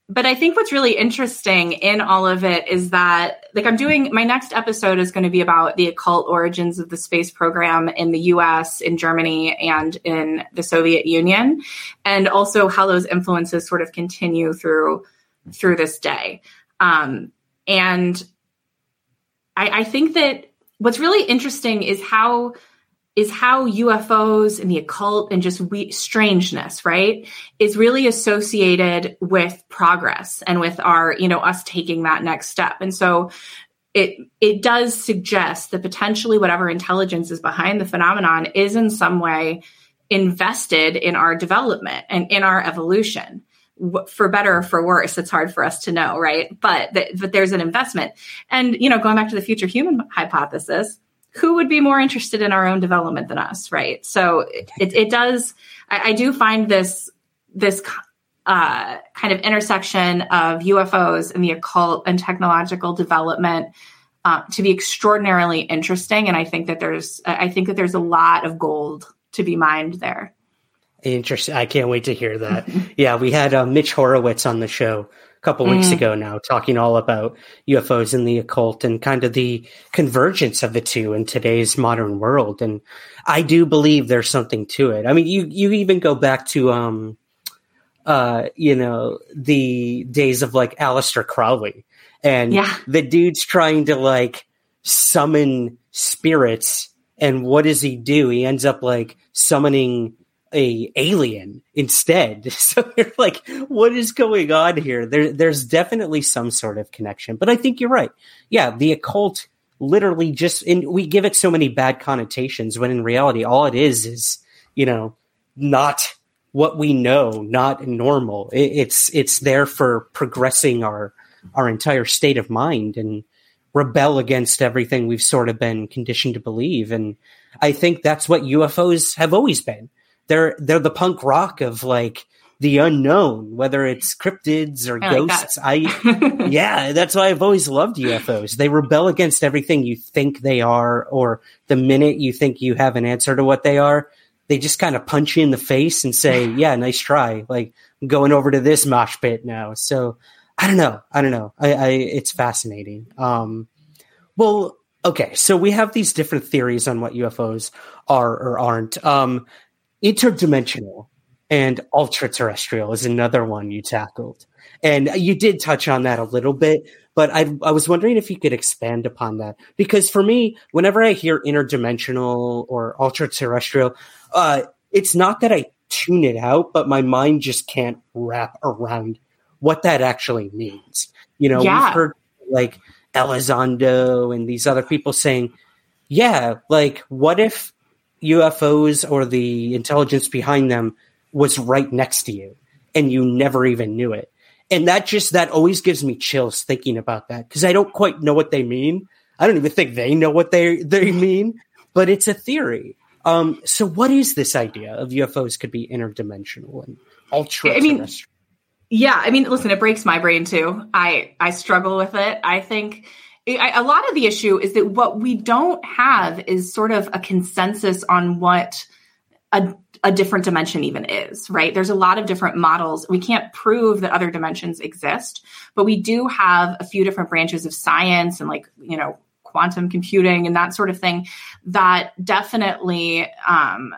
but I think what's really interesting in all of it is that, like, I'm doing my next episode is going to be about the occult origins of the space program in the US, in Germany, and in the Soviet Union, and also how those influences sort of continue through through this day. Um, and I, I think that what's really interesting is how is how UFOs and the occult and just we, strangeness, right, is really associated with progress and with our, you know, us taking that next step. And so it it does suggest that potentially whatever intelligence is behind the phenomenon is in some way invested in our development and in our evolution. For better or for worse it's hard for us to know right? But but there's an investment. And you know going back to the future human hypothesis who would be more interested in our own development than us, right? So it, it does. I, I, do find this this uh, kind of intersection of UFOs and the occult and technological development uh, to be extraordinarily interesting, and I think that there's I think that there's a lot of gold to be mined there. Interesting. I can't wait to hear that. yeah, we had uh, Mitch Horowitz on the show a couple weeks mm. ago now, talking all about UFOs and the occult and kind of the convergence of the two in today's modern world. And I do believe there's something to it. I mean, you you even go back to um, uh, you know, the days of like Aleister Crowley and yeah. the dude's trying to like summon spirits. And what does he do? He ends up like summoning a alien instead. So you're like, what is going on here? There, there's definitely some sort of connection, but I think you're right. Yeah, the occult literally just, and we give it so many bad connotations when in reality, all it is is, you know, not what we know, not normal. It, it's, it's there for progressing our, our entire state of mind and rebel against everything we've sort of been conditioned to believe. And I think that's what UFOs have always been they're they're the punk rock of like the unknown, whether it's cryptids or I ghosts. Like I yeah, that's why I've always loved UFOs. They rebel against everything you think they are, or the minute you think you have an answer to what they are, they just kind of punch you in the face and say, "Yeah, nice try." Like I'm going over to this mosh pit now. So I don't know. I don't know. I, I it's fascinating. Um, well, okay. So we have these different theories on what UFOs are or aren't. Um, interdimensional and ultra terrestrial is another one you tackled. And you did touch on that a little bit, but I, I was wondering if you could expand upon that. Because for me, whenever I hear interdimensional or ultra terrestrial, uh, it's not that I tune it out, but my mind just can't wrap around what that actually means. You know, Yeah. we've heard like Elizondo and these other people saying, yeah, like what if UFOs or the intelligence behind them was right next to you and you never even knew it? And that just, that always gives me chills thinking about that because I don't quite know what they mean. I don't even think they know what they, they mean, but it's a theory. Um, so what is this idea of UFOs could be interdimensional and ultra I mean. Yeah, I mean, listen, it breaks my brain too. I I struggle with it. I think I, a lot of the issue is that what we don't have is sort of a consensus on what a a different dimension even is, right? There's a lot of different models. We can't prove that other dimensions exist, but we do have a few different branches of science and like, you know, quantum computing and that sort of thing that definitely um,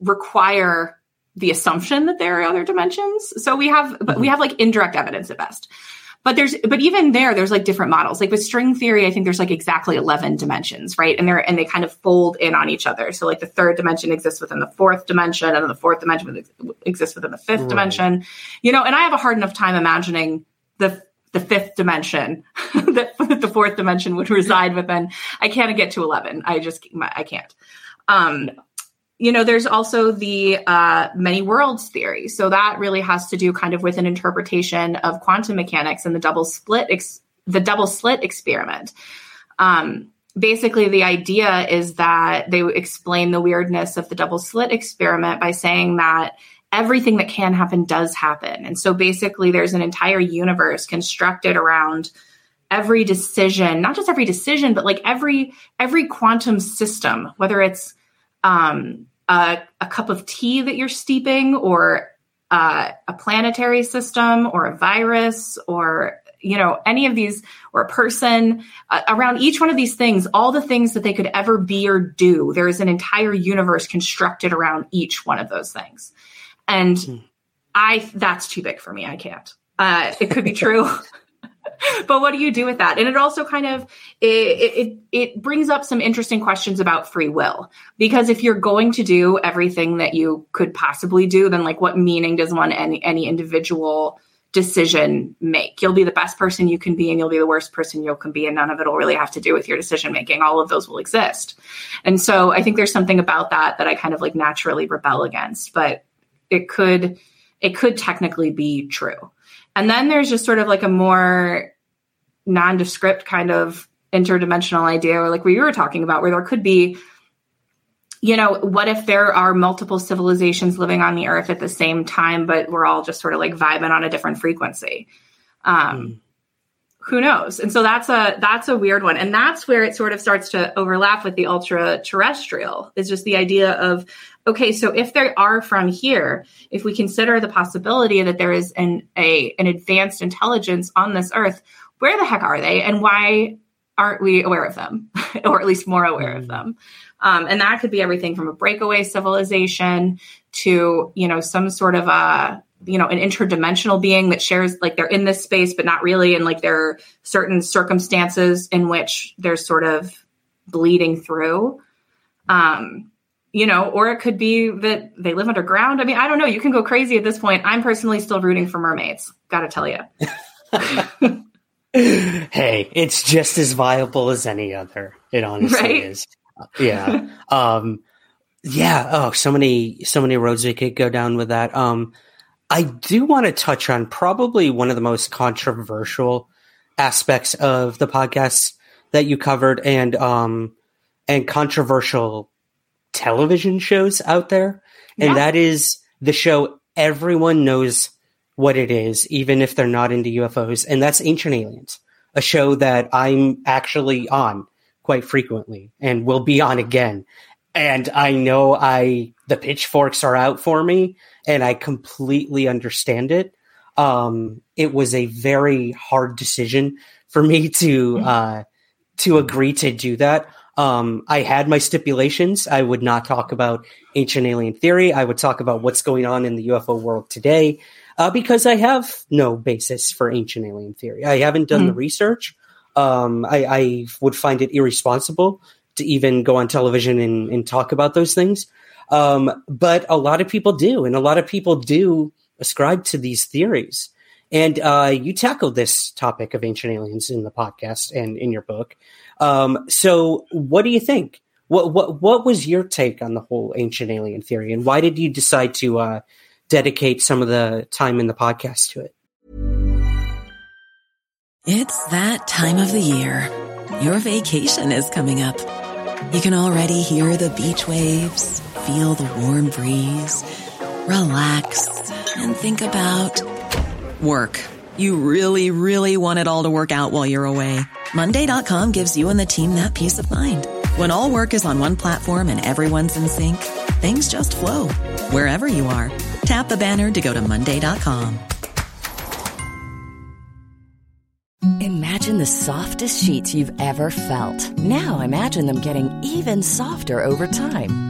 require the assumption that there are other dimensions. So we have, but we have like indirect evidence at best. But there's, but even there, there's like different models. Like with string theory, I think there's like exactly 11 dimensions, right? And they're, and they kind of fold in on each other. So like the third dimension exists within the fourth dimension and then the fourth dimension exists within the fifth Right. dimension, you know, and I have a hard enough time imagining the, the fifth dimension that the fourth dimension would reside within. I can't get to 11. I just, I can't. Um, you know, there's also the uh, many worlds theory. So that really has to do kind of with an interpretation of quantum mechanics and the double split, ex- the double slit experiment. Um, basically, the idea is that they explain the weirdness of the double slit experiment by saying that everything that can happen does happen. And so basically, there's an entire universe constructed around every decision, not just every decision, but like every every quantum system, whether it's um, a, a cup of tea that you're steeping, or uh, a planetary system, or a virus, or you know any of these, or a person. Uh, around each one of these things, all the things that they could ever be or do, there is an entire universe constructed around each one of those things, and I that's too big for me. I can't. Uh, it could be true. but what do you do with that? And it also kind of it, it it brings up some interesting questions about free will. Because if you're going to do everything that you could possibly do then like what meaning does one any any individual decision make? You'll be the best person you can be and you'll be the worst person you can be and none of it will really have to do with your decision making. All of those will exist. And so i think there's something about that that i kind of like naturally rebel against. But it could it could technically be true and then there's just sort of like a more nondescript kind of interdimensional idea, or like you were talking about, where there could be, you know, what if there are multiple civilizations living on the earth at the same time, but we're all just sort of like vibing on a different frequency? Um, Who knows? And so that's a that's a weird one, and that's where it sort of starts to overlap with the ultra terrestrial. Is just the idea of okay, so if they are from here, if we consider the possibility that there is an a an advanced intelligence on this earth, where the heck are they, and why aren't we aware of them, or at least more aware of them? Um, and that could be everything from a breakaway civilization to you know some sort of a you know an interdimensional being that shares like they're in this space but not really and like there are certain circumstances in which they're sort of bleeding through um you know or it could be that they live underground i mean i don't know you can go crazy at this point i'm personally still rooting for mermaids gotta tell you hey, it's just as viable as any other. It honestly Right? is. Yeah. um, yeah. Oh, so many, so many roads we could go down with that. Um, I do want to touch on probably one of the most controversial aspects of the podcast that you covered and, um, and controversial television shows out there. And Yeah. that is the show everyone knows what it is, even if they're not into UFOs. And that's Ancient Aliens, a show that I'm actually on quite frequently and will be on again. And I know I, the pitchforks are out for me and I completely understand it. Um, it was a very hard decision for me to, uh, to agree to do that. Um, I had my stipulations. I would not talk about ancient alien theory. I would talk about what's going on in the UFO world today, uh, because I have no basis for ancient alien theory. I haven't done mm-hmm. the research. Um, I, I, would find it irresponsible to even go on television and, and talk about those things. Um, but a lot of people do, and a lot of people do ascribe to these theories. And uh, you tackled this topic of ancient aliens in the podcast and in your book. Um, so, what do you think? What what what was your take on the whole ancient alien theory, and why did you decide to uh, dedicate some of the time in the podcast to it? It's that time of the year. Your vacation is coming up. You can already hear the beach waves, feel the warm breeze, relax, and think about work. You really, really want it all to work out while you're away. Monday.com gives you and the team that peace of mind. When all work is on one platform and everyone's in sync, things just flow wherever you are. Tap the banner to go to Monday.com. Imagine the softest sheets you've ever felt. Now imagine them getting even softer over time.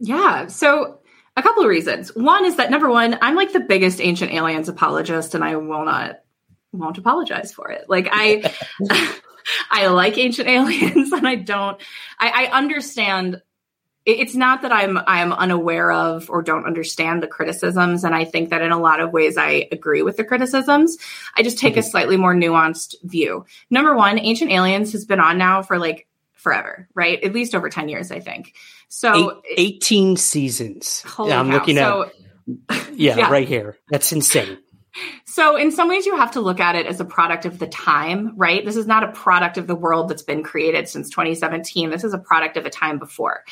Yeah. So a couple of reasons. One is that number one, I'm like the biggest ancient aliens apologist and I will not, won't apologize for it. Like I, I like ancient aliens and I don't, I, I understand it's not that I'm I'm unaware of or don't understand the criticisms, and I think that in a lot of ways I agree with the criticisms. I just take mm-hmm. a slightly more nuanced view. Number one, Ancient Aliens has been on now for like forever, right? At least over ten years, I think. So eighteen seasons. yeah, I'm cow. looking so, at yeah, yeah, right here. That's insane. So, in some ways, you have to look at it as a product of the time, right? This is not a product of the world that's been created since 2017. This is a product of a time before.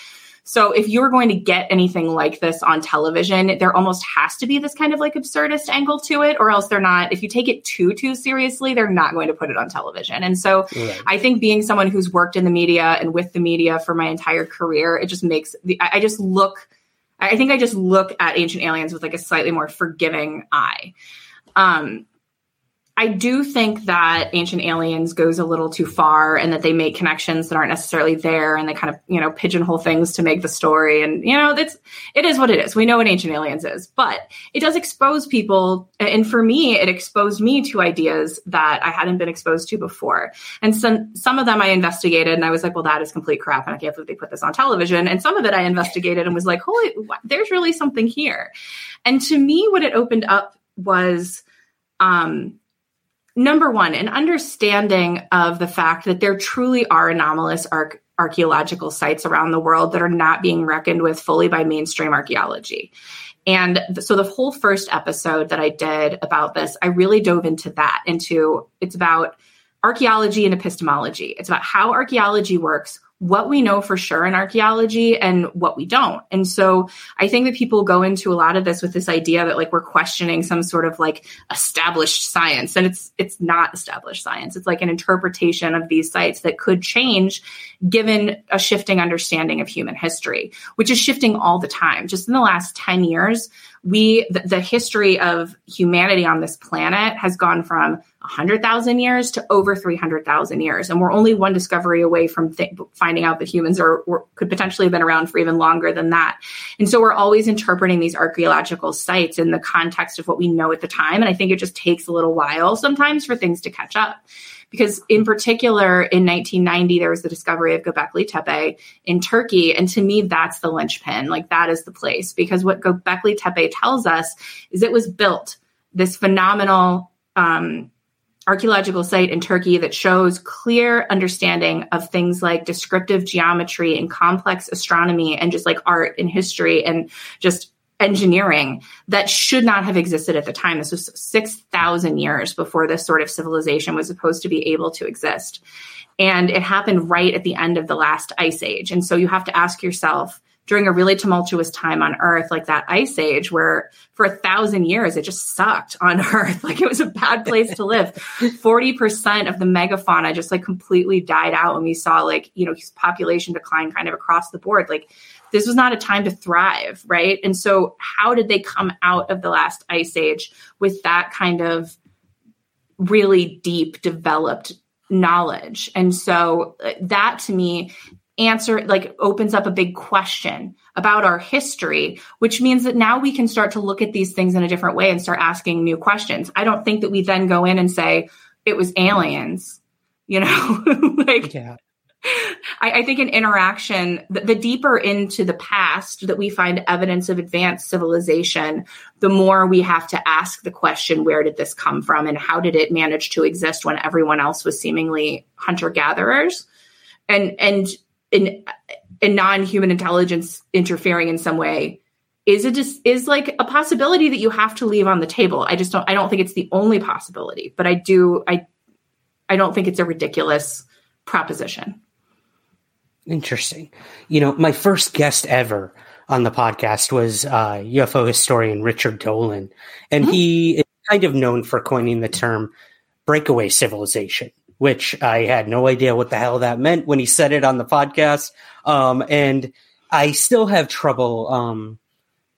So if you're going to get anything like this on television, there almost has to be this kind of like absurdist angle to it, or else they're not, if you take it too, too seriously, they're not going to put it on television. And so right. I think being someone who's worked in the media and with the media for my entire career, it just makes the, I just look, I think I just look at Ancient Aliens with like a slightly more forgiving eye. Um, I do think that Ancient Aliens goes a little too far and that they make connections that aren't necessarily there and they kind of, you know, pigeonhole things to make the story. And, you know, that's, it is what it is. We know what Ancient Aliens is, but it does expose people. And for me, it exposed me to ideas that I hadn't been exposed to before. And some, some of them I investigated and I was like, well, that is complete crap. And I can't believe they put this on television. And some of it I investigated and was like, holy, there's really something here. And to me, what it opened up was, um, number one, an understanding of the fact that there truly are anomalous arc- archaeological sites around the world that are not being reckoned with fully by mainstream archaeology. And so the whole first episode that I did about this, I really dove into that, into it's about archaeology and epistemology. It's about how archaeology works, what we know for sure in archaeology and what we don't. And so I think that people go into a lot of this with this idea that like we're questioning some sort of like established science and it's it's not established science. It's like an interpretation of these sites that could change given a shifting understanding of human history, which is shifting all the time. Just in the last 10 years, we the, the history of humanity on this planet has gone from 100,000 years to over 300,000 years. And we're only one discovery away from th- finding out that humans are were, could potentially have been around for even longer than that. And so we're always interpreting these archaeological sites in the context of what we know at the time. And I think it just takes a little while sometimes for things to catch up because in particular in 1990 there was the discovery of Göbekli Tepe in Turkey and to me that's the linchpin. Like that is the place. Because what Göbekli Tepe tells us is it was built this phenomenal um, archaeological site in Turkey that shows clear understanding of things like descriptive geometry and complex astronomy and just like art and history and just engineering that should not have existed at the time. This was 6,000 years before this sort of civilization was supposed to be able to exist. And it happened right at the end of the last ice age. And so you have to ask yourself, during a really tumultuous time on earth like that ice age where for a thousand years it just sucked on earth like it was a bad place to live 40% of the megafauna just like completely died out and we saw like you know population decline kind of across the board like this was not a time to thrive right? And so how did they come out of the last ice age with that kind of really deep developed knowledge? And so uh, that to me answer like opens up a big question about our history which means that now we can start to look at these things in a different way and start asking new questions. I don't think that we then go in and say it was aliens you know? Like yeah. I, I, think an interaction the, the deeper into the past that we find evidence of advanced civilization the more we have to ask the question where did this come from and how did it manage to exist when everyone else was seemingly hunter gatherers and and in a non-human intelligence interfering in some way is it just is like a possibility that you have to leave on the table. I just don't i don't think it's the only possibility but i do i i don't think it's a ridiculous proposition interesting you know my first guest ever on the podcast was uh, ufo historian richard dolan and mm-hmm. he is kind of known for coining the term breakaway civilization which I had no idea what the hell that meant when he said it on the podcast. Um, and I still have trouble um,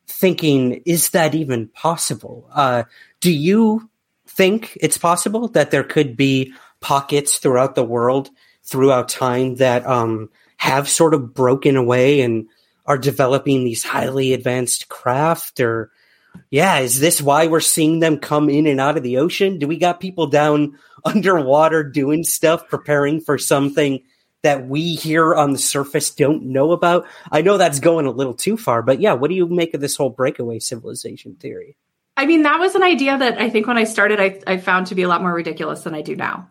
thinking, is that even possible? Uh, do you think it's possible that there could be pockets throughout the world, throughout time, that um, have sort of broken away and are developing these highly advanced craft or yeah, is this why we're seeing them come in and out of the ocean? Do we got people down underwater doing stuff, preparing for something that we here on the surface don't know about? I know that's going a little too far, but yeah, what do you make of this whole breakaway civilization theory? I mean, that was an idea that I think when I started, I, I found to be a lot more ridiculous than I do now.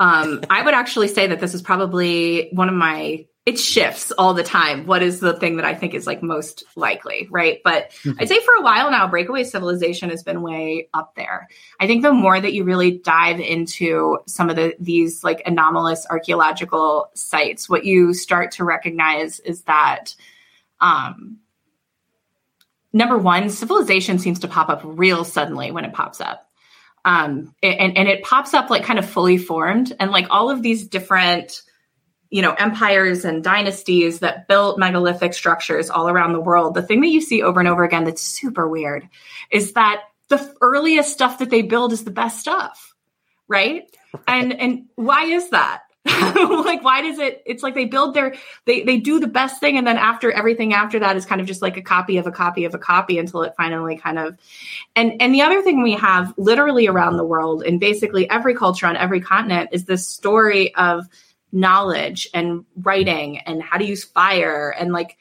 Um, I would actually say that this is probably one of my it shifts all the time. What is the thing that I think is like most likely, right? But mm-hmm. I'd say for a while now, breakaway civilization has been way up there. I think the more that you really dive into some of the these like anomalous archaeological sites, what you start to recognize is that um number one, civilization seems to pop up real suddenly when it pops up. Um and, and it pops up like kind of fully formed and like all of these different you know empires and dynasties that built megalithic structures all around the world the thing that you see over and over again that's super weird is that the earliest stuff that they build is the best stuff right. And and why is that? Like why does it it's like they build their they they do the best thing and then after everything after that is kind of just like a copy of a copy of a copy until it finally kind of and and the other thing we have literally around the world in basically every culture on every continent is this story of knowledge and writing and how to use fire and like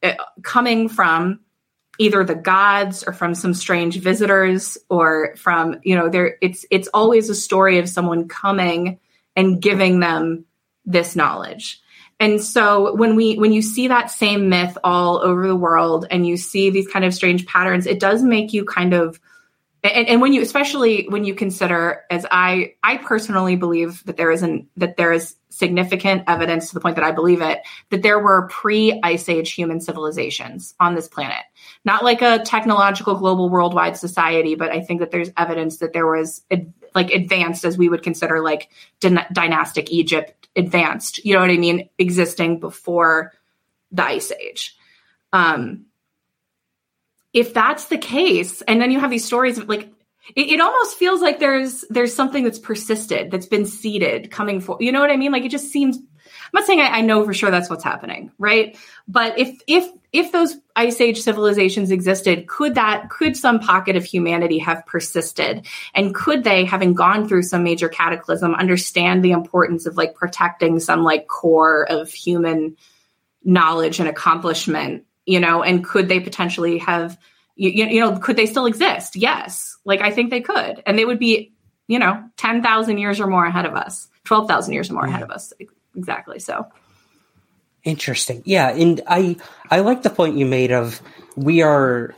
it, coming from either the gods or from some strange visitors or from you know there it's it's always a story of someone coming and giving them this knowledge. And so when we when you see that same myth all over the world and you see these kind of strange patterns it does make you kind of and, and when you especially when you consider as i i personally believe that there isn't that there is significant evidence to the point that I believe it that there were pre ice age human civilizations on this planet. Not like a technological global worldwide society, but I think that there's evidence that there was ad- like advanced as we would consider like din- dynastic Egypt advanced, you know what I mean, existing before the ice age. Um if that's the case, and then you have these stories of like it, it, almost feels like there's there's something that's persisted that's been seeded coming for you know what i mean like it just seems I'm not saying I, I know for sure that's what's happening, right? But if if if those ice age civilizations existed, could that could some pocket of humanity have persisted? And could they, having gone through some major cataclysm, understand the importance of like protecting some like core of human knowledge and accomplishment? You know, and could they potentially have you, you know, could they still exist? Yes. Like I think they could. And they would be, you know, 10,000 years or more ahead of us, 12,000 years or more yeah. ahead of us. Exactly. So interesting. Yeah. And I, I like the point you made of we are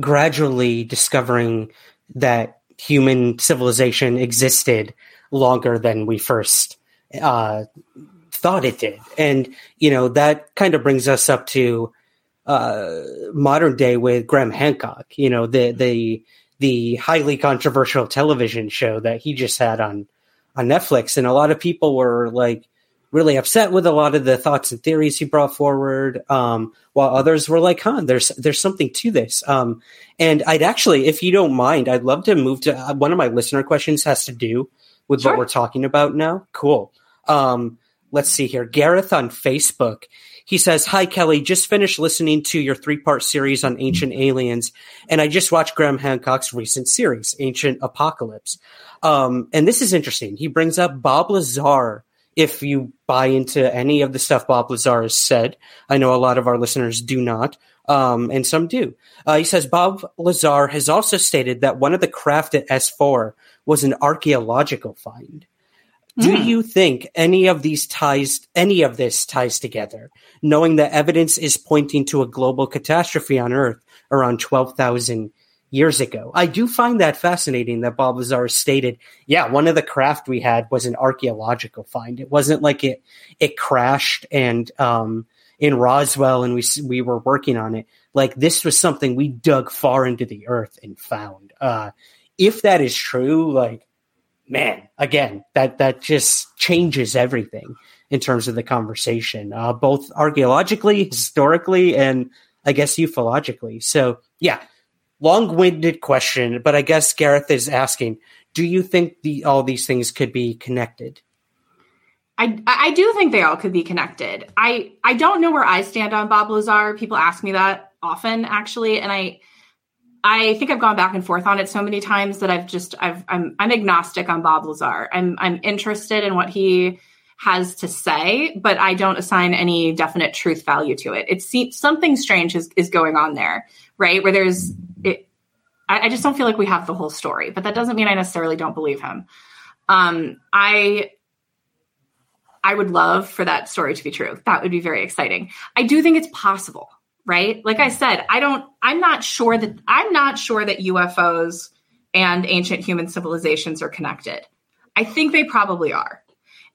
gradually discovering that human civilization existed longer than we first uh, thought it did. And, you know, that kind of brings us up to uh, modern day with Graham Hancock. You know, the the the highly controversial television show that he just had on on Netflix, and a lot of people were like really upset with a lot of the thoughts and theories he brought forward, um, while others were like, "Huh, there's there's something to this." Um, and I'd actually, if you don't mind, I'd love to move to uh, one of my listener questions has to do with sure. what we're talking about now. Cool. Um, let's see here. Gareth on Facebook. He says, Hi, Kelly. Just finished listening to your three part series on ancient aliens, and I just watched Graham Hancock's recent series, Ancient Apocalypse. Um, and this is interesting. He brings up Bob Lazar. If you buy into any of the stuff Bob Lazar has said, I know a lot of our listeners do not, um, and some do. Uh, he says Bob Lazar has also stated that one of the craft at S4 was an archaeological find. Do mm. you think any of these ties, any of this ties together, knowing that evidence is pointing to a global catastrophe on Earth around 12,000 years ago? I do find that fascinating that Bob Lazar stated, yeah, one of the craft we had was an archaeological find. It wasn't like it, it crashed and, um, in Roswell and we, we were working on it. Like this was something we dug far into the earth and found. Uh, if that is true, like, man, again, that that just changes everything in terms of the conversation, uh, both archaeologically, historically, and I guess ufologically. So, yeah, long-winded question, but I guess Gareth is asking: Do you think the all these things could be connected? I, I do think they all could be connected. I, I don't know where I stand on Bob Lazar. People ask me that often, actually, and I I think I've gone back and forth on it so many times that I've just I've I'm I'm agnostic on Bob Lazar. I'm I'm interested in what he has to say, but I don't assign any definite truth value to it. It seems something strange is, is going on there, right? Where there's it I, I just don't feel like we have the whole story, but that doesn't mean I necessarily don't believe him. Um I I would love for that story to be true. That would be very exciting. I do think it's possible right? Like I said, I don't I'm not sure that I'm not sure that UFOs and ancient human civilizations are connected. I think they probably are.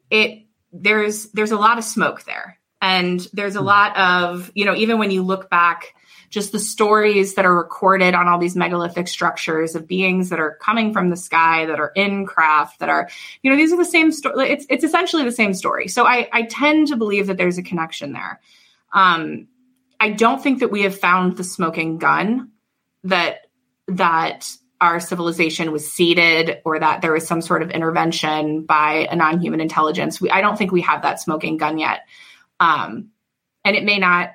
It there's there's a lot of smoke there. And there's a hmm. lot of, you know, even when you look back just the stories that are recorded on all these megalithic structures of beings that are coming from the sky that are in craft that are you know these are the same story it's, it's essentially the same story so I, I tend to believe that there's a connection there um, I don't think that we have found the smoking gun that that our civilization was seeded or that there was some sort of intervention by a non-human intelligence. We, I don't think we have that smoking gun yet. Um, and it may not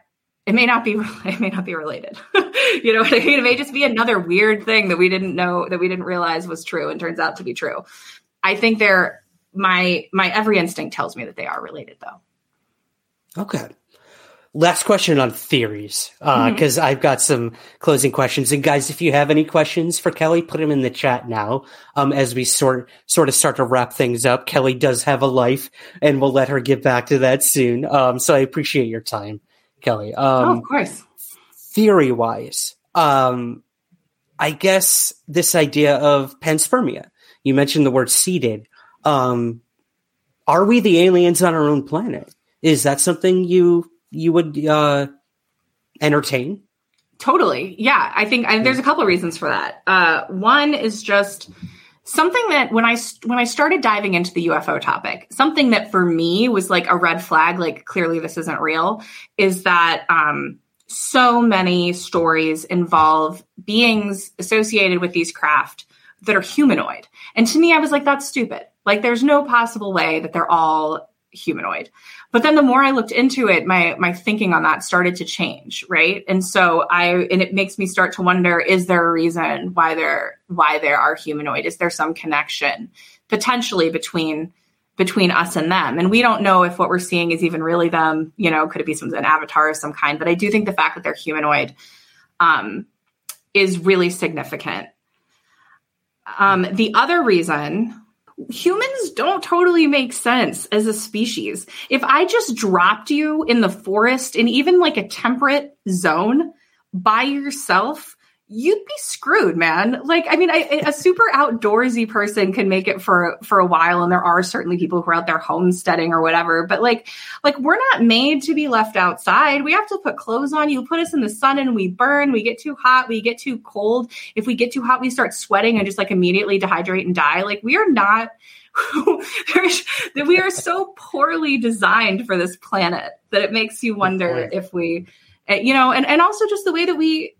it may not be it may not be related. you know what I mean? It may just be another weird thing that we didn't know that we didn't realize was true and turns out to be true. I think they're my my every instinct tells me that they are related though. Okay last question on theories because uh, mm-hmm. I've got some closing questions. And guys, if you have any questions for Kelly, put them in the chat now. Um, as we sort sort of start to wrap things up, Kelly does have a life, and we'll let her get back to that soon. Um, so I appreciate your time, Kelly. Um, oh, of course. Theory wise, um, I guess this idea of panspermia. You mentioned the word seeded. Um, are we the aliens on our own planet? Is that something you you would uh, entertain? Totally. Yeah. I think I, there's a couple of reasons for that. Uh, one is just something that when I when I started diving into the UFO topic, something that for me was like a red flag, like clearly this isn't real, is that um, so many stories involve beings associated with these craft that are humanoid. And to me, I was like, that's stupid. Like, there's no possible way that they're all humanoid. But then the more I looked into it, my my thinking on that started to change, right? And so I and it makes me start to wonder is there a reason why there why there are humanoid? Is there some connection potentially between between us and them? And we don't know if what we're seeing is even really them, you know, could it be some an avatar of some kind? But I do think the fact that they're humanoid um, is really significant. Um, the other reason humans don't totally make sense as a species. If I just dropped you in the forest in even like a temperate zone by yourself, you'd be screwed, man. Like, I mean, I, a super outdoorsy person can make it for for a while, and there are certainly people who are out there homesteading or whatever. But like, like we're not made to be left outside. We have to put clothes on. You put us in the sun, and we burn. We get too hot. We get too cold. If we get too hot, we start sweating and just like immediately dehydrate and die. Like, we are not. we are so poorly designed for this planet that it makes you wonder if we eh, you know and, and also just the way that we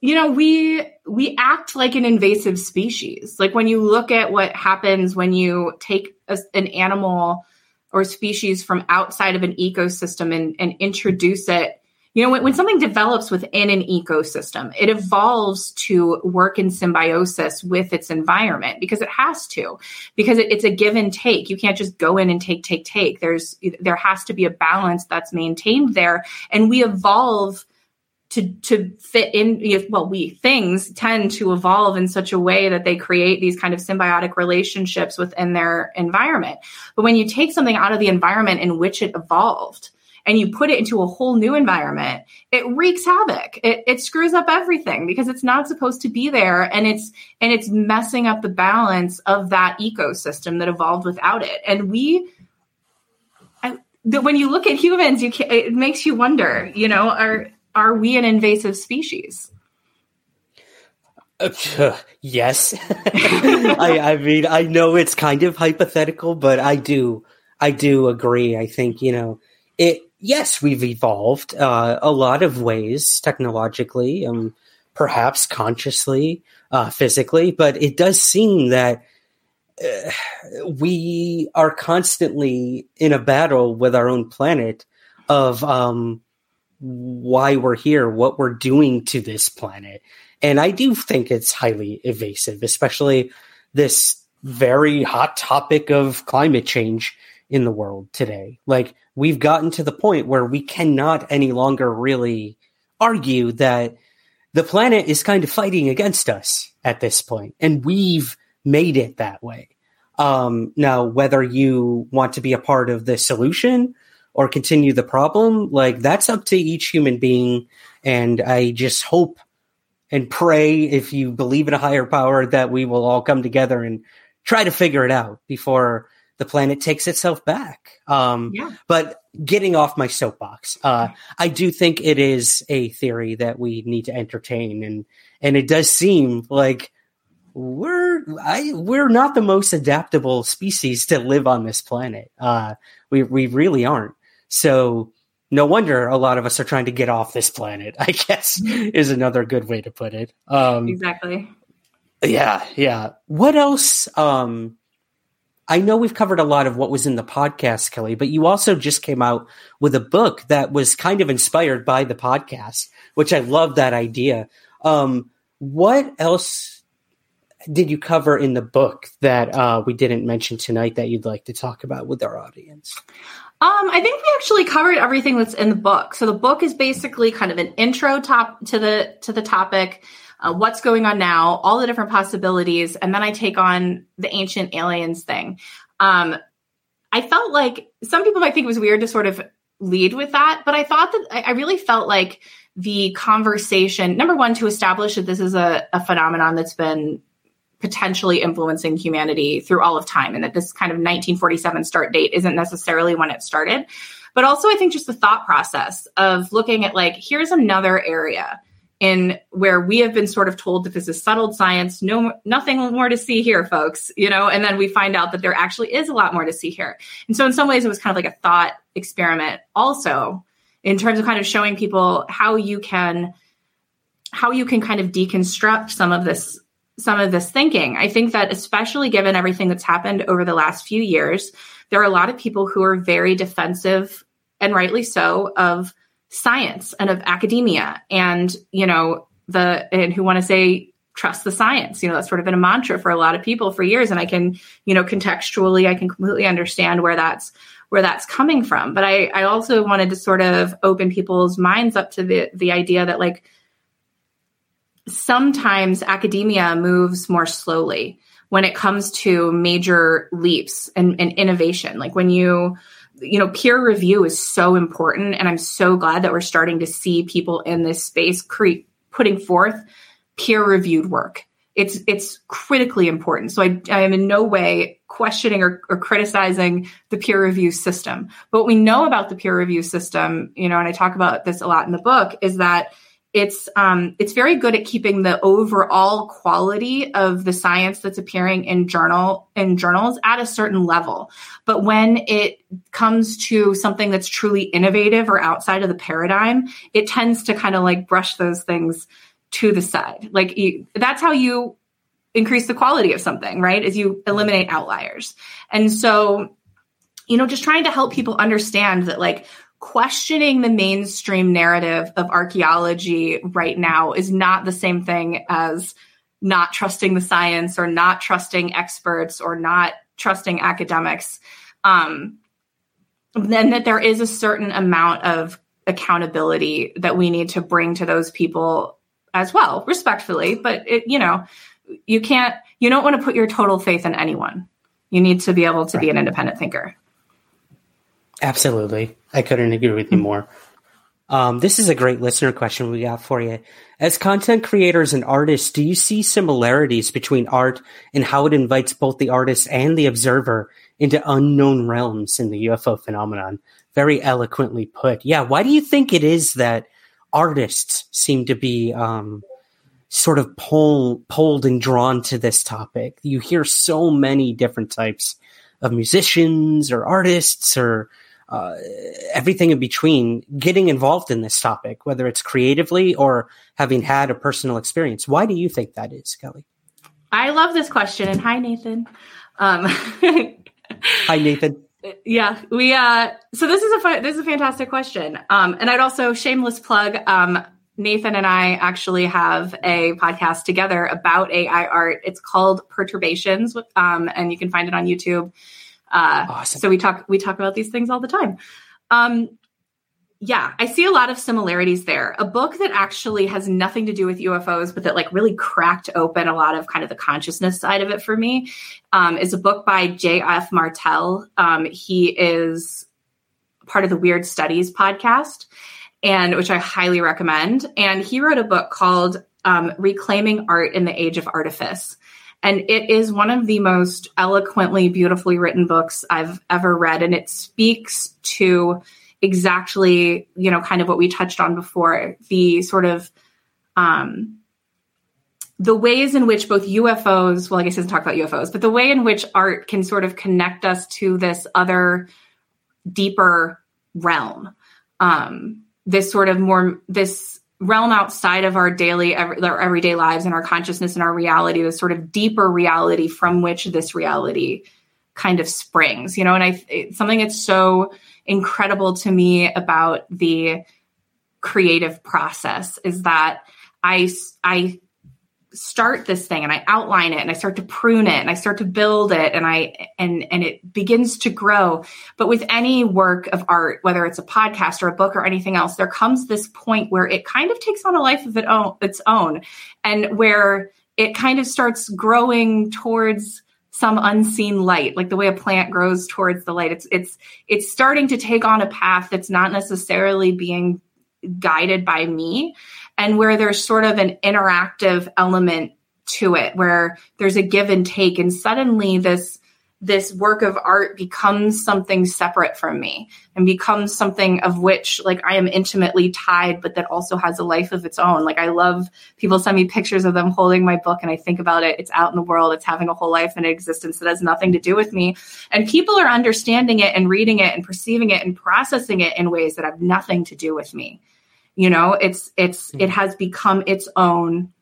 you know we we act like an invasive species. Like when you look at what happens when you take a, an animal or species from outside of an ecosystem and, and introduce it you know when, when something develops within an ecosystem it evolves to work in symbiosis with its environment because it has to because it, it's a give and take. You can't just go in and take take take. There's there has to be a balance that's maintained there. And we evolve to to fit in well we things tend to evolve in such a way that they create these kind of symbiotic relationships within their environment. But when you take something out of the environment in which it evolved and you put it into a whole new environment it wreaks havoc. It, it screws up everything because it's not supposed to be there and it's and it's messing up the balance of that ecosystem that evolved without it. And we I, the, when you look at humans you can, it makes you wonder you know are are we an invasive species? Uh, yes. I, I mean, I know it's kind of hypothetical, but I do, I do agree. I think, you know, it, yes, we've evolved, uh, a lot of ways technologically, um, perhaps consciously, uh, physically, but it does seem that, uh, we are constantly in a battle with our own planet of, um, why we're here, what we're doing to this planet. And I do think it's highly evasive, especially this very hot topic of climate change in the world today. Like, we've gotten to the point where we cannot any longer really argue that the planet is kind of fighting against us at this point, and we've made it that way. Um, now, whether you want to be a part of the solution or continue the problem, like that's up to each human being. And I just hope and pray if you believe in a higher power that we will all come together and try to figure it out before the planet takes itself back. Um, yeah. But getting off my soapbox, uh, I do think it is a theory that we need to entertain, and and it does seem like we're I, we're not the most adaptable species to live on this planet. Uh, we we really aren't. So no wonder a lot of us are trying to get off this planet, I guess is another good way to put it. Um, exactly. Yeah, yeah. What else? Um, I know we've covered a lot of what was in the podcast, Kelly, but you also just came out with a book that was kind of inspired by the podcast, which I love that idea. Um, what else did you cover in the book that uh, we didn't mention tonight that you'd like to talk about with our audience? Um, I think we actually covered everything that's in the book. So the book is basically kind of an intro top to the to the topic, uh, what's going on now, all the different possibilities, and then I take on the ancient aliens thing. Um, I felt like some people might think it was weird to sort of lead with that, but I thought that I, I really felt like the conversation number one to establish that this is a, a phenomenon that's been potentially influencing humanity through all of time and that this kind of 1947 start date isn't necessarily when it started. But also i think just the thought process of looking at like here's another area in where we have been sort of told that this is settled science no nothing more to see here folks you know and then we find out that there actually is a lot more to see here. And so in some ways it was kind of like a thought experiment also in terms of kind of showing people how you can how you can kind of deconstruct some of this some of this thinking. I think that especially given everything that's happened over the last few years, there are a lot of people who are very defensive and rightly so of science and of academia and, you know, the and who want to say trust the science. You know, that's sort of been a mantra for a lot of people for years and I can, you know, contextually I can completely understand where that's where that's coming from. But I I also wanted to sort of open people's minds up to the the idea that like sometimes academia moves more slowly when it comes to major leaps and, and, innovation. Like when you, you know, peer review is so important. And I'm so glad that we're starting to see people in this space cre- putting forth peer reviewed work. It's, it's critically important. So I, I am in no way questioning or, or criticizing the peer review system. But what we know about the peer review system, you know, and I talk about this a lot in the book, is that it's um, it's very good at keeping the overall quality of the science that's appearing in journal in journals at a certain level. But when it comes to something that's truly innovative or outside of the paradigm, it tends to kind of like brush those things to the side. Like you, that's how you increase the quality of something, right? Is you eliminate outliers. And so, you know, just trying to help people understand that like questioning the mainstream narrative of archaeology right now is not the same thing as not trusting the science or not trusting experts or not trusting academics. Um, then that there is a certain amount of accountability that we need to bring to those people as well, respectfully. But it, you know, you can't, you don't want to put your total faith in anyone. You need to be able to right. be an independent thinker. Absolutely. I couldn't agree with you hmm. more. Um, this is a great listener question we got for you. As content creators and artists, do you see similarities between art and how it invites both the artist and the observer into unknown realms in the UFO phenomenon? Very eloquently put. Yeah. Why do you think it is that artists seem to be um, sort of pull, pulled and drawn to this topic? You hear so many different types of musicians or artists or uh, everything in between getting involved in this topic, whether it's creatively or having had a personal experience. Why do you think that is, Kelly? I love this question. And hi, Nathan. Um, hi, Nathan. Yeah, we. Uh, so this is a this is a fantastic question. Um, and I'd also shameless plug. Um, Nathan and I actually have a podcast together about AI art. It's called Perturbations, um, and you can find it on YouTube. Uh, awesome. So we talk we talk about these things all the time. Um, yeah, I see a lot of similarities there. A book that actually has nothing to do with UFOs, but that like really cracked open a lot of kind of the consciousness side of it for me, um, is a book by J.F. Martel. Um, he is part of the Weird Studies podcast, and which I highly recommend. And he wrote a book called um, "Reclaiming Art in the Age of Artifice." And it is one of the most eloquently, beautifully written books I've ever read. And it speaks to exactly, you know, kind of what we touched on before the sort of, um, the ways in which both UFOs, well, I guess he doesn't talk about UFOs, but the way in which art can sort of connect us to this other deeper realm. Um, this sort of more, this realm outside of our daily our everyday lives and our consciousness and our reality the sort of deeper reality from which this reality kind of springs you know? And i something that's so incredible to me about the creative process is that i i start this thing and I outline it and I start to prune it and I start to build it and I and and it begins to grow. But with any work of art, whether it's a podcast or a book or anything else, there comes this point where it kind of takes on a life of its own and where it kind of starts growing towards some unseen light like the way a plant grows towards the light it's it's it's starting to take on a path that's not necessarily being guided by me and where there's sort of an interactive element to it where there's a give and take and suddenly this this work of art becomes something separate from me and becomes something of which like I am intimately tied, but that also has a life of its own. Like I love people send me pictures of them holding my book and I think about it. It's out in the world. It's having a whole life and existence that has nothing to do with me. And people are understanding it and reading it and perceiving it and processing it in ways that have nothing to do with me. You know, it's it's it mm-hmm. has become its own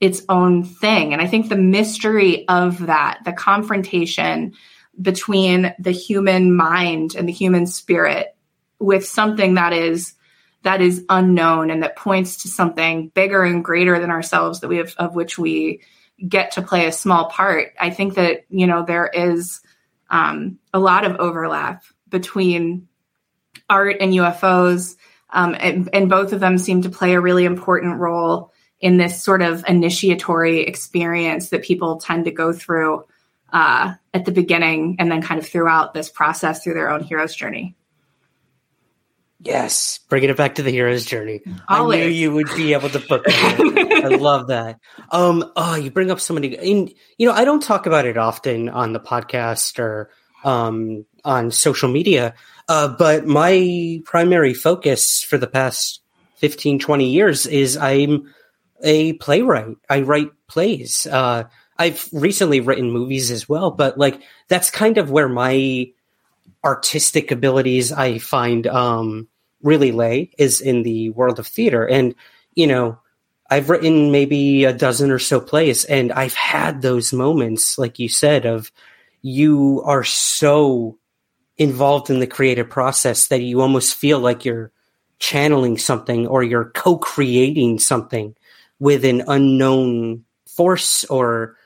its own thing. And I think the mystery of that, the confrontation between the human mind and the human spirit with something that is that is unknown and that points to something bigger and greater than ourselves that we have of which we get to play a small part. I think that, you know, there is um, a lot of overlap between art and UFOs. Um, and, and both of them seem to play a really important role in this sort of initiatory experience that people tend to go through uh, at the beginning and then kind of throughout this process through their own hero's journey. Yes, bringing it back to the hero's journey. Always. I knew you would be able to put that. I love that. Um, oh, you bring up so many. And you know, I don't talk about it often on the podcast or um, on social media, uh, but my primary focus for the past 15, 20 years is I'm a playwright. I write plays. Uh, I've recently written movies as well, but like that's kind of where my artistic abilities I find um, really lay is in the world of theater. And, you know, I've written maybe a dozen or so plays, and I've had those moments, like you said, of you are so involved in the creative process that you almost feel like you're channeling something or you're co-creating something with an unknown force or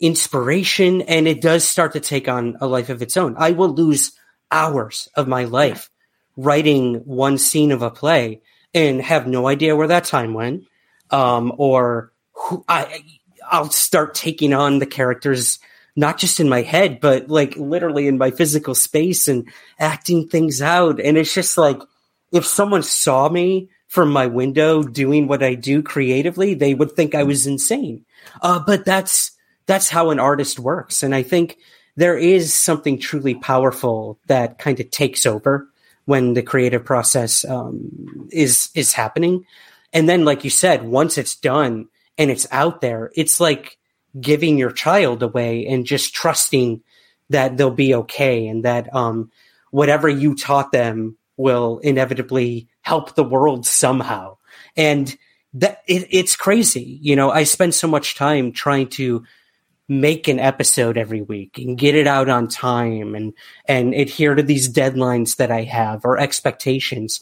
inspiration and it does start to take on a life of its own. I will lose hours of my life writing one scene of a play and have no idea where that time went. Um, or who, I, I'll start taking on the characters, not just in my head, but like literally in my physical space and acting things out. And it's just like, if someone saw me from my window doing what I do creatively, they would think I was insane. Uh, but that's, that's how an artist works. And I think there is something truly powerful that kind of takes over when the creative process um, is is happening. And then, like you said, once it's done and it's out there, it's like giving your child away and just trusting that they'll be okay and that um, whatever you taught them will inevitably help the world somehow. And that it, it's crazy. You know, I spend so much time trying to make an episode every week and get it out on time and and adhere to these deadlines that I have or expectations.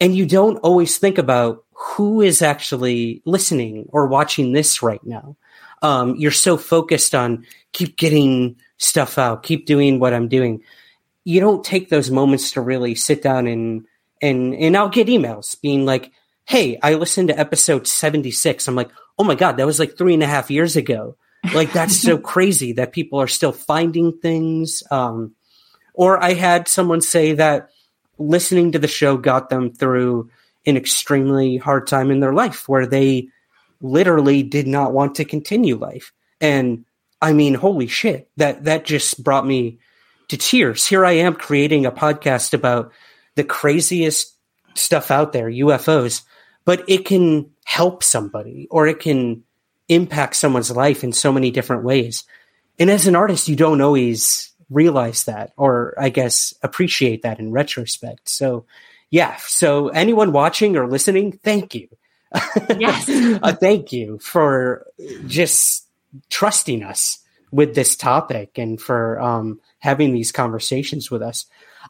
And you don't always think about who is actually listening or watching this right now. Um, you're so focused on keep getting stuff out, keep doing what I'm doing. You don't take those moments to really sit down and and and I'll get emails being like, "Hey, I listened to episode 76." I'm like, "Oh my god, that was like three and a half years ago." Like that's so crazy that people are still finding things. Um, or I had someone say that listening to the show got them through an extremely hard time in their life where they literally did not want to continue life. And I mean, holy shit, that that just brought me to tears. Here I am creating a podcast about the craziest stuff out there, UFOs, but it can help somebody or it can impact someone's life in so many different ways. And as an artist, you don't always realize that or I guess appreciate that in retrospect. So yeah, so anyone watching or listening, thank you. Yes. uh, thank you for just trusting us with this topic and for um, having these conversations with us.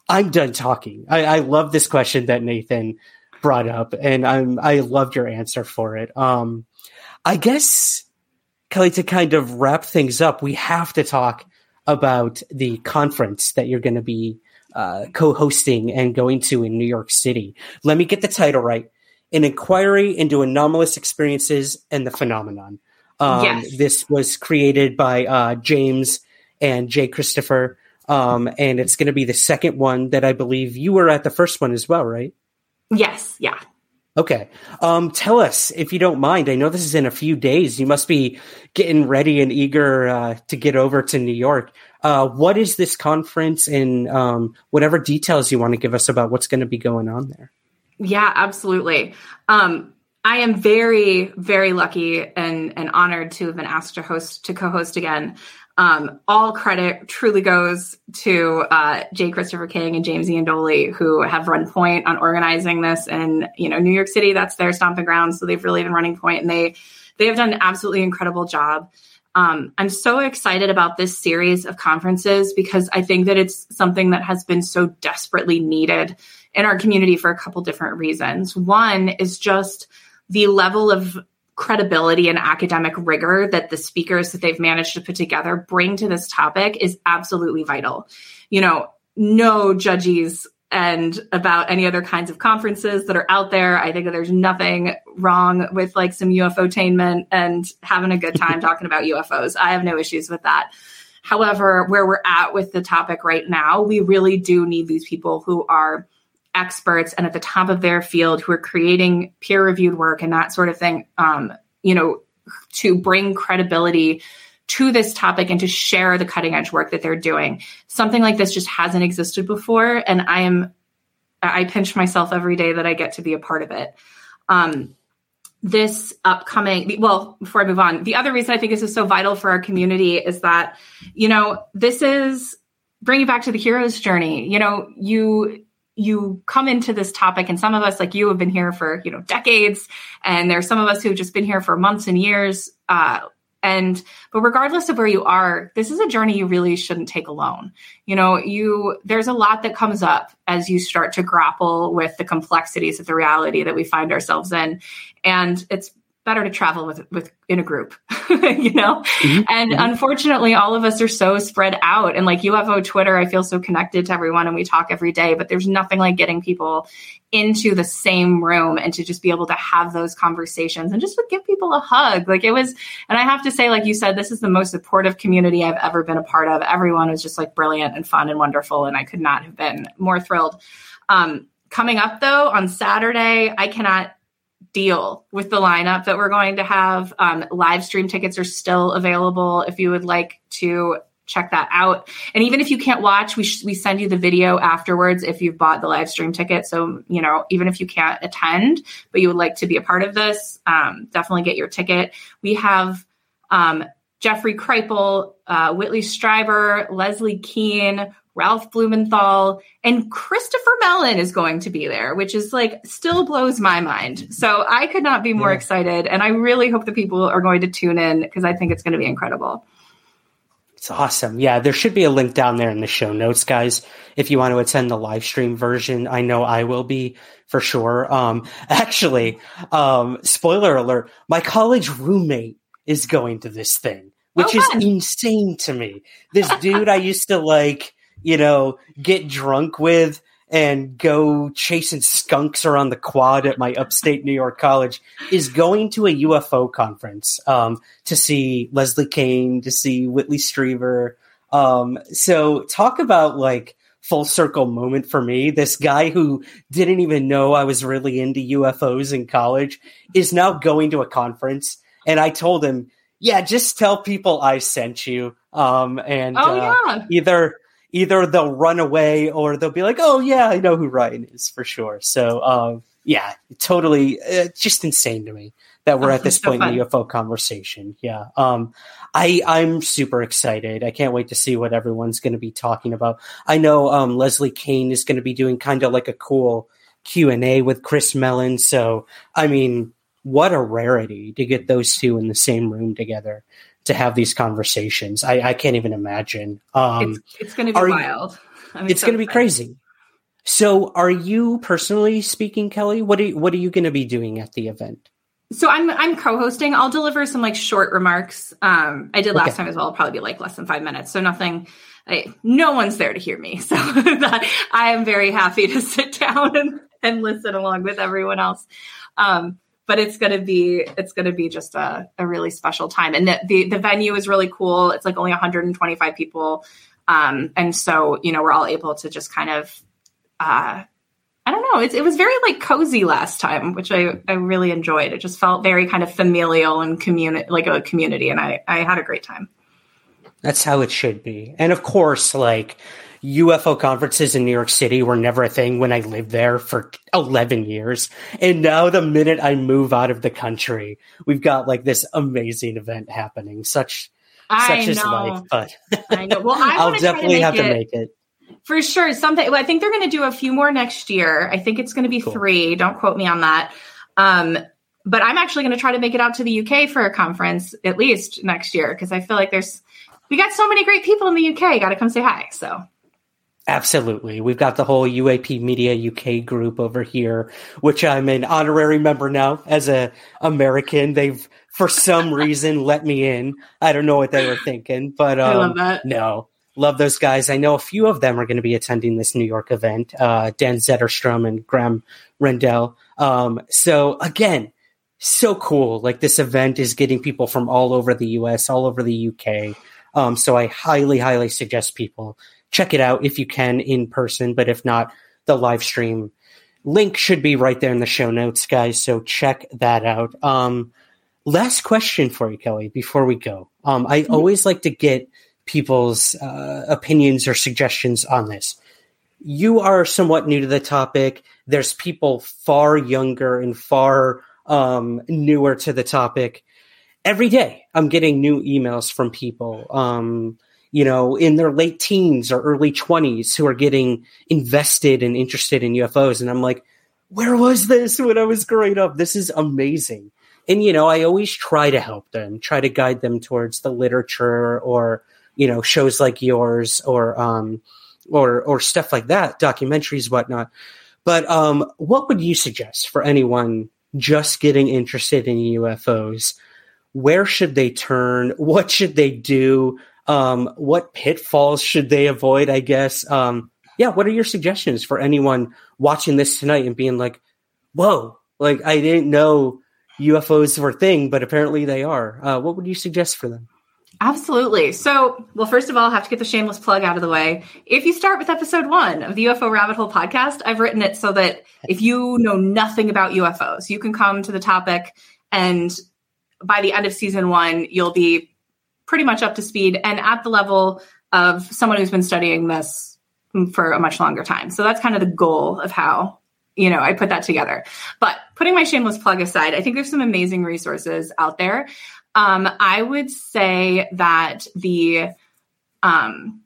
I'm done talking. I, I, love this question that Nathan brought up, and I'm I loved your answer for it. Um, I guess, Kelly, to kind of wrap things up, we have to talk about the conference that you're going to be uh, co-hosting and going to in New York City. Let me get the title right: "An Inquiry into Anomalous Experiences and the Phenomenon." Um, yes. This was created by uh, James and Jay Christopher, um, and it's going to be the second one that I believe you were at the first one as well, right? Yes. Yeah. Okay. Um, tell us if you don't mind. I know this is in a few days. You must be getting ready and eager uh, to get over to New York. Uh, what is this conference and um, whatever details you want to give us about what's going to be going on there? Yeah, absolutely. Um, I am very, very lucky and, and honored to have been asked to host to co-host again. Um, all credit truly goes to uh, Jay Christopher King and James Iandoli, who have run point on organizing this. And you know, New York City, that's their stomping ground, so they've really been running point, and they they have done an absolutely incredible job. Um, I'm so excited about this series of conferences because I think that it's something that has been so desperately needed in our community for a couple different reasons. One is just the level of credibility and academic rigor that the speakers that they've managed to put together bring to this topic is absolutely vital. You know, no judges and about any other kinds of conferences that are out there. I think that there's nothing wrong with like some UFO attainment and having a good time talking about UFOs. I have no issues with that. However, where we're at with the topic right now, we really do need these people who are experts and at the top of their field who are creating peer reviewed work and that sort of thing, um, you know, to bring credibility to this topic and to share the cutting edge work that they're doing. Something like this just hasn't existed before. And I am, I pinch myself every day that I get to be a part of it. Um, this upcoming, well, before I move on, the other reason I think this is so vital for our community is that, you know, this is bringing back to the hero's journey. You know, you, you come into this topic and some of us like you have been here for you know decades. And there's some of us who've just been here for months and years. Uh, and but regardless of where you are this is a journey you really shouldn't take alone. You know you there's a lot that comes up as you start to grapple with the complexities of the reality that we find ourselves in. And it's better to travel with with in a group you know mm-hmm. and mm-hmm. unfortunately all of us are so spread out and like ufo twitter i feel so connected to everyone and we talk every day but there's nothing like getting people into the same room and to just be able to have those conversations and just to give people a hug like it was and i have to say like you said this is the most supportive community i've ever been a part of everyone was just like brilliant and fun and wonderful and i could not have been more thrilled um, coming up though on saturday i cannot deal with the lineup that we're going to have. Um, live stream tickets are still available if you would like to check that out. And even if you can't watch, we sh- we send you the video afterwards if you've bought the live stream ticket. So you know, even if you can't attend, but you would like to be a part of this, um, definitely get your ticket. We have um, Jeffrey Kripal, uh, Whitley Strieber, Leslie Kean, Ralph Blumenthal, and Christopher Mellon is going to be there, which is like still blows my mind. So I could not be more yeah. excited. And I really hope the people are going to tune in because I think it's going to be incredible. It's awesome. Yeah, there should be a link down there in the show notes, guys. If you want to attend the live stream version, I know I will be for sure. Um, actually, um, spoiler alert, my college roommate is going to this thing, which oh, is insane to me. This dude I used to like you know, get drunk with and go chasing skunks around the quad at my upstate New York college is going to a UFO conference um, to see Leslie Kane, to see Whitley Strieber. Um, so talk about like full circle moment for me. This guy who didn't even know I was really into UFOs in college is now going to a conference. And I told him, yeah, just tell people I sent you. Um, and oh, uh, yeah. either either they'll run away or they'll be like, "Oh yeah, I know who Ryan is for sure." So um, yeah, totally, uh, just insane to me that we're oh, at this point in the UFO conversation. Yeah, um, I I'm super excited. I can't wait to see what everyone's going to be talking about. I know um, Leslie Kane is going to be doing kind of like a cool Q and A with Chris Mellon. So I mean, what a rarity to get those two in the same room together to have these conversations. I, I can't even imagine. Um, it's, it's going to be wild. I mean, it's so going to be crazy. So, are you personally speaking, Kelly? What are you, what are you going to be doing at the event? So I'm I'm co-hosting. I'll deliver some like short remarks. Um, I did last okay. time as well. It'll probably be like less than five minutes. So nothing. I, no one's there to hear me. So that I am very happy to sit down and, and listen along with everyone else. Um, but it's going to be it's going to be just a, a really special time and the, the, the venue is really cool it's like only 125 people um, and so you know we're all able to just kind of uh, I don't know. It, it was very like cozy last time, which I, I really enjoyed. It just felt very kind of familial and community, like a community, and I, I had a great time. That's how it should be. And of course, like UFO conferences in New York City were never a thing when I lived there for 11 years. And now the minute I move out of the country, we've got like this amazing event happening. Such, I such know. is life, but I know. Well, I will definitely have it, to make it. For sure. Something, well, I think they're going to do a few more next year. I think it's going to be cool. three. Don't quote me on that. Um, but I'm actually going to try to make it out to the UK for a conference at least next year because I feel like there's we got so many great people in the UK. Got to come say hi. So Absolutely. We've got the whole UAP Media UK group over here, which I'm an honorary member now as a American. They've for some reason let me in. I don't know what they were thinking, but um, love that. No, love those guys. I know a few of them are going to be attending this New York event. Uh, Dan Zetterstrom and Graham Rendell. Um, so again, so cool. Like this event is getting people from all over the US, all over the UK. Um, so I highly, highly suggest people check it out if you can in person, but if not, the live stream link should be right there in the show notes, guys. So check that out. Um, last question for you, Kelly, before we go. Um, I mm-hmm. always like to get people's uh, opinions or suggestions on this. You are somewhat new to the topic. There's people far younger and far um, newer to the topic. Every day, I'm getting new emails from people. Um, you know, in their late teens or early 20s who are getting invested and interested in UFOs. And I'm like, where was this when I was growing up? This is amazing. And, you know, I always try to help them, try to guide them towards the literature or, you know, shows like yours or, um, or, or stuff like that, documentaries, whatnot. But, um, what would you suggest for anyone just getting interested in UFOs? Where should they turn? What should they do? Um, what pitfalls should they avoid? I guess. Um, yeah. What are your suggestions for anyone watching this tonight and being like, "Whoa!" Like I didn't know UFOs were a thing, but apparently they are. Uh, what would you suggest for them? Absolutely. So, well, first of all, I have to get the shameless plug out of the way. If you start with episode one of the UFO Rabbit Hole podcast, I've written it so that if you know nothing about UFOs, you can come to the topic and by the end of season one, you'll be pretty much up to speed and at the level of someone who's been studying this for a much longer time. So that's kind of the goal of how you know I put that together. But putting my shameless plug aside, I think there's some amazing resources out there. Um, I would say that the um,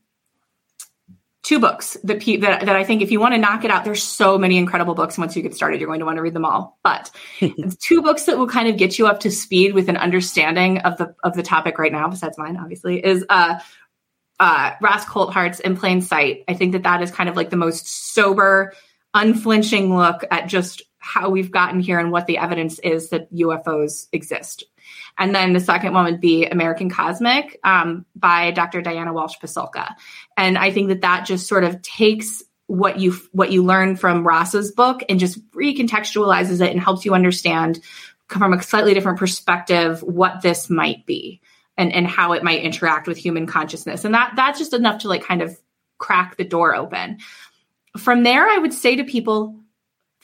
two books that, pe- that, that I think if you want to knock it out, there's so many incredible books. Once you get started, you're going to want to read them all. But two books that will kind of get you up to speed with an understanding of the of the topic right now, besides mine, obviously, is uh, uh, Ross Coulthart's In Plain Sight. I think that that is kind of like the most sober, unflinching look at just how we've gotten here and what the evidence is that UFOs exist. And then the second one would be American Cosmic um, by Dr. Diana Walsh Pasulka. And I think that that just sort of takes what you what you learn from Ross's book and just recontextualizes it and helps you understand from a slightly different perspective what this might be and and how it might interact with human consciousness. And that that's just enough to like kind of crack the door open. From there, I would say to people,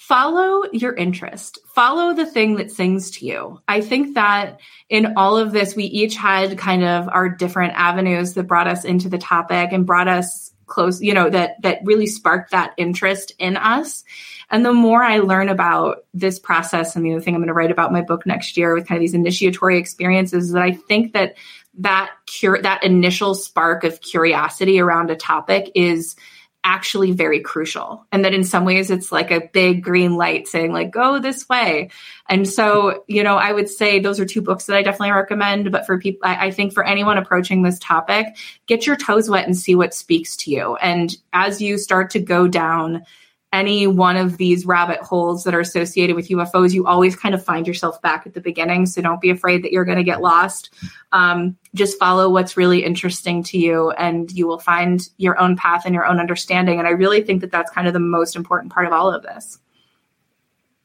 follow your interest, follow the thing that sings to you. I think that in all of this, we each had kind of our different avenues that brought us into the topic and brought us close, you know, that, that really sparked that interest in us. And the more I learn about this process, and the other thing I'm going to write about my book next year with kind of these initiatory experiences, that I think that that cure, that initial spark of curiosity around a topic is actually very crucial and that in some ways it's like a big green light saying like go this way. And so you know i would say those are two books that i definitely recommend but for people I, I, think for anyone approaching this topic get your toes wet and see what speaks to you. And as you start to go down any one of these rabbit holes that are associated with UFOs, you always kind of find yourself back at the beginning. So don't be afraid that you're going to get lost. Um, just follow what's really interesting to you, and you will find your own path and your own understanding. And I really think that that's kind of the most important part of all of this.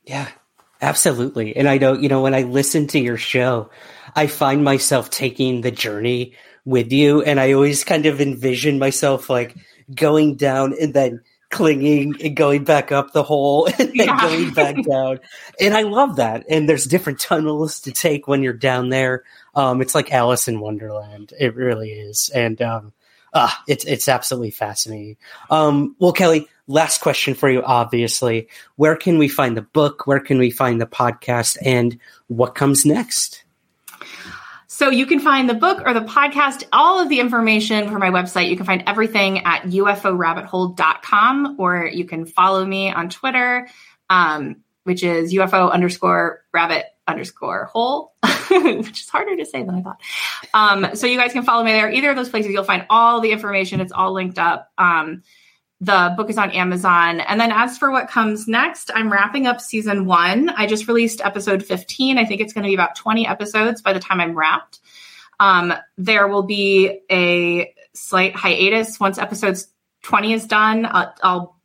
Yeah, absolutely. And I know, you know, when I listen to your show, I find myself taking the journey with you, and I always kind of envision myself like going down and then clinging and going back up the hole and then yeah. going back down. And I love that. And there's different tunnels to take when you're down there. Um, it's like Alice in Wonderland. It really is. And um, ah, it's it's absolutely fascinating. Um, well, Kelly, last question for you. Obviously, where can we find the book? Where can we find the podcast? And what comes next? So you can find the book or the podcast, all of the information from my website. You can find everything at uforabbithole.com or you can follow me on Twitter, um, which is UFO underscore rabbit underscore hole, which is harder to say than I thought. Um, so you guys can follow me there. Either of those places, you'll find all the information. It's all linked up. Um, the book is on Amazon. And then as for what comes next, I'm wrapping up season one. I just released episode 15. I think it's going to be about 20 episodes by the time I'm wrapped. Um, there will be a slight hiatus once episodes 20 is done. I'll, I'll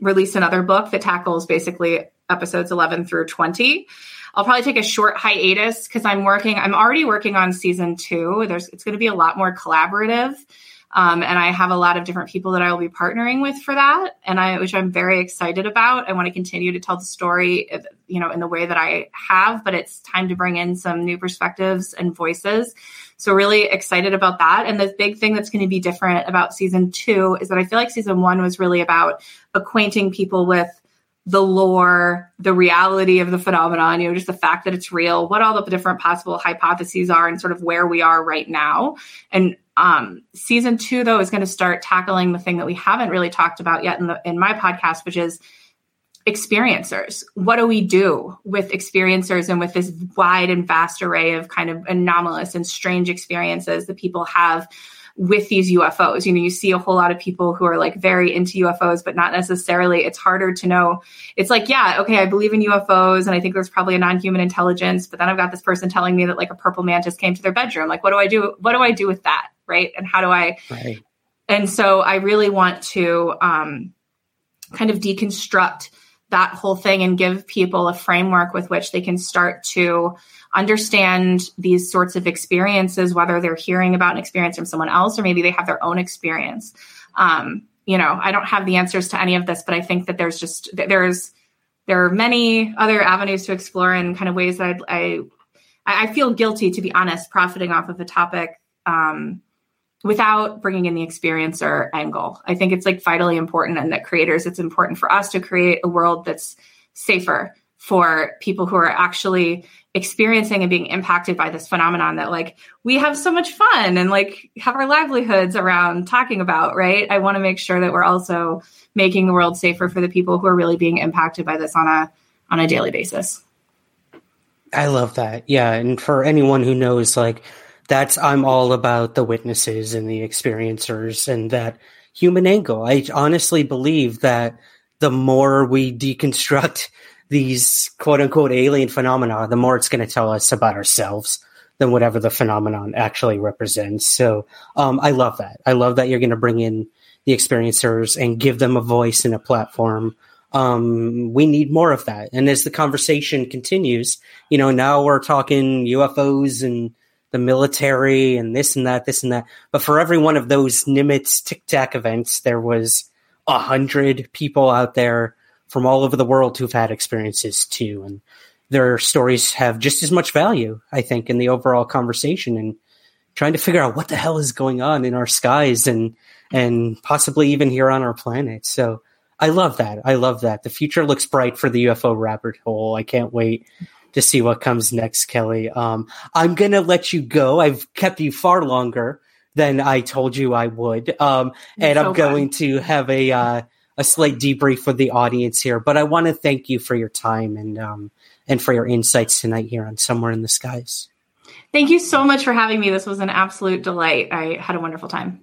release another book that tackles basically episodes 11 through 20. I'll probably take a short hiatus because I'm working, I'm already working on season two. There's, it's going to be a lot more collaborative. Um, and I have a lot of different people that I will be partnering with for that, and I, which I'm very excited about. I want to continue to tell the story, you know, in the way that I have, but it's time to bring in some new perspectives and voices. So really excited about that. And the big thing that's going to be different about season two is that I feel like season one was really about acquainting people with the lore, the reality of the phenomenon, you know, just the fact that it's real, what all the different possible hypotheses are, and sort of where we are right now. And um, season two, though, is going to start tackling the thing that we haven't really talked about yet in the in my podcast, which is experiencers. What do we do with experiencers and with this wide and vast array of kind of anomalous and strange experiences that people have with these UFOs? You know, you see a whole lot of people who are like very into UFOs, but not necessarily. It's harder to know. It's like, yeah, okay, I believe in UFOs and I think there's probably a non human intelligence, but then I've got this person telling me that like a purple mantis came to their bedroom. Like, what do I do? What do I do with that? Right? And how do I? Right. And so I really want to um, kind of deconstruct that whole thing and give people a framework with which they can start to understand these sorts of experiences, whether they're hearing about an experience from someone else or maybe they have their own experience. Um, you know, I don't have the answers to any of this, but I think that there's just there's there are many other avenues to explore and kind of ways that I I, I feel guilty, to be honest, profiting off of a topic um, without bringing in the experiencer angle. I think it's like vitally important and that creators, it's important for us to create a world that's safer for people who are actually experiencing and being impacted by this phenomenon that like we have so much fun and like have our livelihoods around talking about, right? I want to make sure that we're also making the world safer for the people who are really being impacted by this on a on a daily basis. I love that. Yeah, and for anyone who knows like that's I'm all about the witnesses and the experiencers and that human angle. I honestly believe that the more we deconstruct these quote unquote alien phenomena, the more it's going to tell us about ourselves than whatever the phenomenon actually represents. So um, I love that. I love that you're going to bring in the experiencers and give them a voice and a platform. Um, we need more of that. And as the conversation continues, you know, now we're talking UFOs and the military and this and that, this and that. But for every one of those Nimitz Tic Tac events, there was a hundred people out there from all over the world who've had experiences too. And their stories have just as much value, I think, in the overall conversation and trying to figure out what the hell is going on in our skies and, and possibly even here on our planet. So I love that. I love that. The future looks bright for the UFO rabbit hole. I can't wait to see what comes next, Kelly. Um, I'm going to let you go. I've kept you far longer than I told you I would. Um, and so I'm going to have a, uh, a slight debrief for the audience here, but I want to thank you for your time and, um, and for your insights tonight here on Somewhere in the Skies. Thank you so much for having me. This was an absolute delight. I had a wonderful time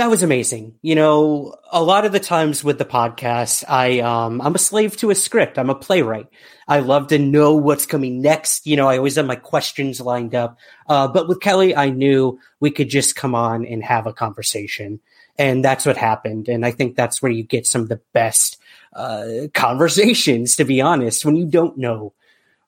that was amazing. You know, a lot of the times with the podcast, I um I'm a slave to a script. I'm a playwright. I love to know what's coming next. You know, I always have my questions lined up. Uh, but with Kelly, I knew we could just come on and have a conversation, and that's what happened. And I think that's where you get some of the best uh, conversations. To be honest, when you don't know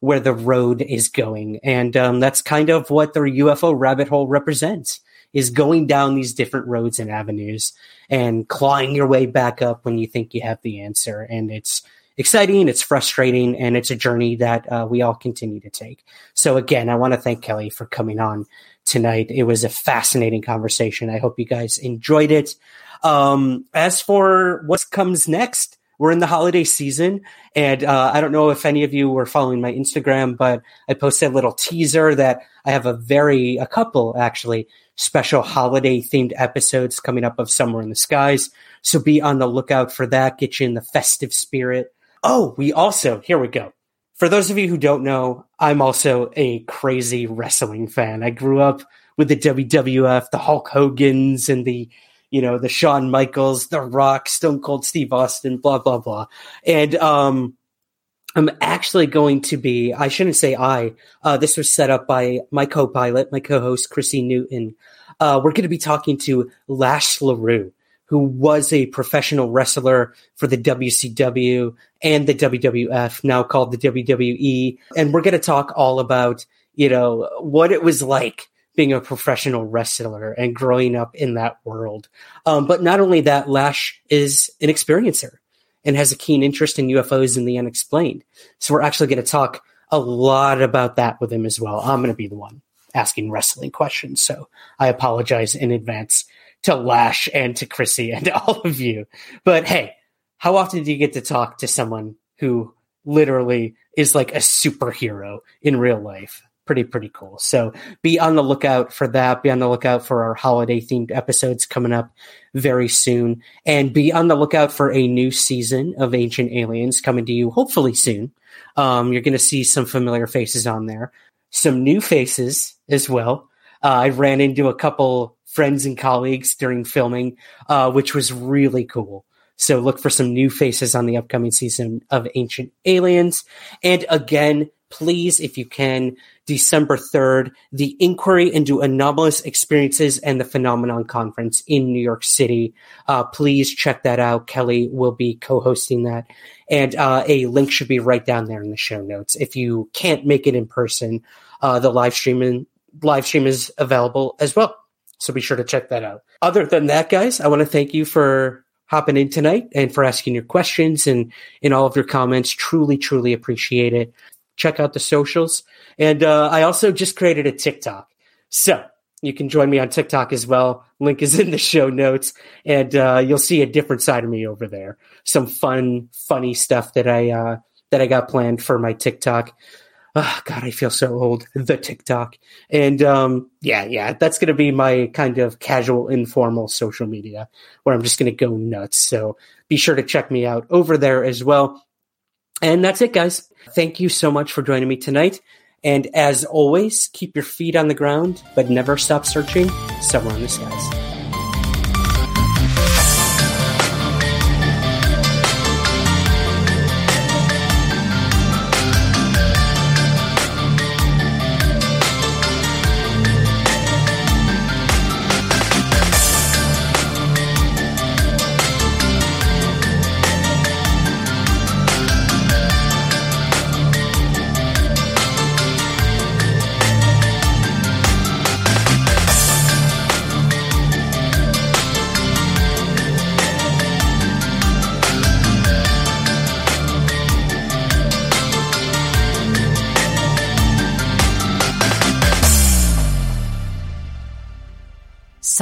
where the road is going, and um, that's kind of what the UFO rabbit hole represents is going down these different roads and avenues and clawing your way back up when you think you have the answer. And it's exciting, it's frustrating, and it's a journey that uh, we all continue to take. So, again, I want to thank Kelly for coming on tonight. It was a fascinating conversation. I hope you guys enjoyed it. Um, as for what comes next, we're in the holiday season, and uh, I don't know if any of you were following my Instagram, but I posted a little teaser that I have a very, a couple actually, special holiday themed episodes coming up of Somewhere in the Skies. So be on the lookout for that, get you in the festive spirit. Oh, we also, here we go. for those of you who don't know, I'm also a crazy wrestling fan. I grew up with the WWF, the Hulk Hogan's, and the you know the Shawn Michaels, The Rock, Stone Cold Steve Austin, blah blah blah, and um. I'm actually going to be, I shouldn't say I, uh, this was set up by my co pilot, my co host, Chrissy Newton. Uh, we're going to be talking to Lash LeRoux, who was a professional wrestler for the WCW and the WWF, now called the WWE. And we're going to talk all about, you know, what it was like being a professional wrestler and growing up in that world. Um, but not only that, Lash is an experiencer and has a keen interest in UFOs and the unexplained. So we're actually going to talk a lot about that with him as well. I'm going to be the one asking wrestling questions. So I apologize in advance to Lash and to Chrissy and to all of you. But hey, how often do you get to talk to someone who literally is like a superhero in real life? Pretty, pretty cool. So be on the lookout for that. Be on the lookout for our holiday themed episodes coming up very soon. And be on the lookout for a new season of Ancient Aliens coming to you hopefully soon. Um, you're going to see some familiar faces on there, some new faces as well. Uh, I ran into a couple friends and colleagues during filming, uh, which was really cool. So look for some new faces on the upcoming season of Ancient Aliens. And again, please, if you can, December 3rd, the Inquiry into Anomalous Experiences and the Phenomenon Conference in New York City. Uh, please check that out. Kelly will be co-hosting that. And uh, a link should be right down there in the show notes. If you can't make it in person, uh, the live streaming live stream is available as well. So be sure to check that out. Other than that, guys, I want to thank you for hopping in tonight and for asking your questions and in all of your comments. Truly, truly appreciate it. Check out the socials. And uh, I also just created a TikTok. So you can join me on TikTok as well. Link is in the show notes, and uh, you'll see a different side of me over there. Some fun, funny stuff that I uh, that I got planned for my TikTok. Oh, God, I feel so old. The TikTok, and um, yeah, yeah, that's gonna be my kind of casual, informal social media where I'm just gonna go nuts. So be sure to check me out over there as well. And that's it, guys. Thank you so much for joining me tonight. And as always, keep your feet on the ground, but never stop searching somewhere in the skies.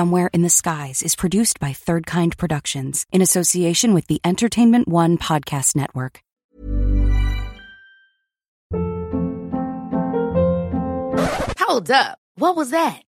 Somewhere in the Skies is produced by Third Kind Productions in association with the Entertainment One Podcast Network. Hold up. What was that?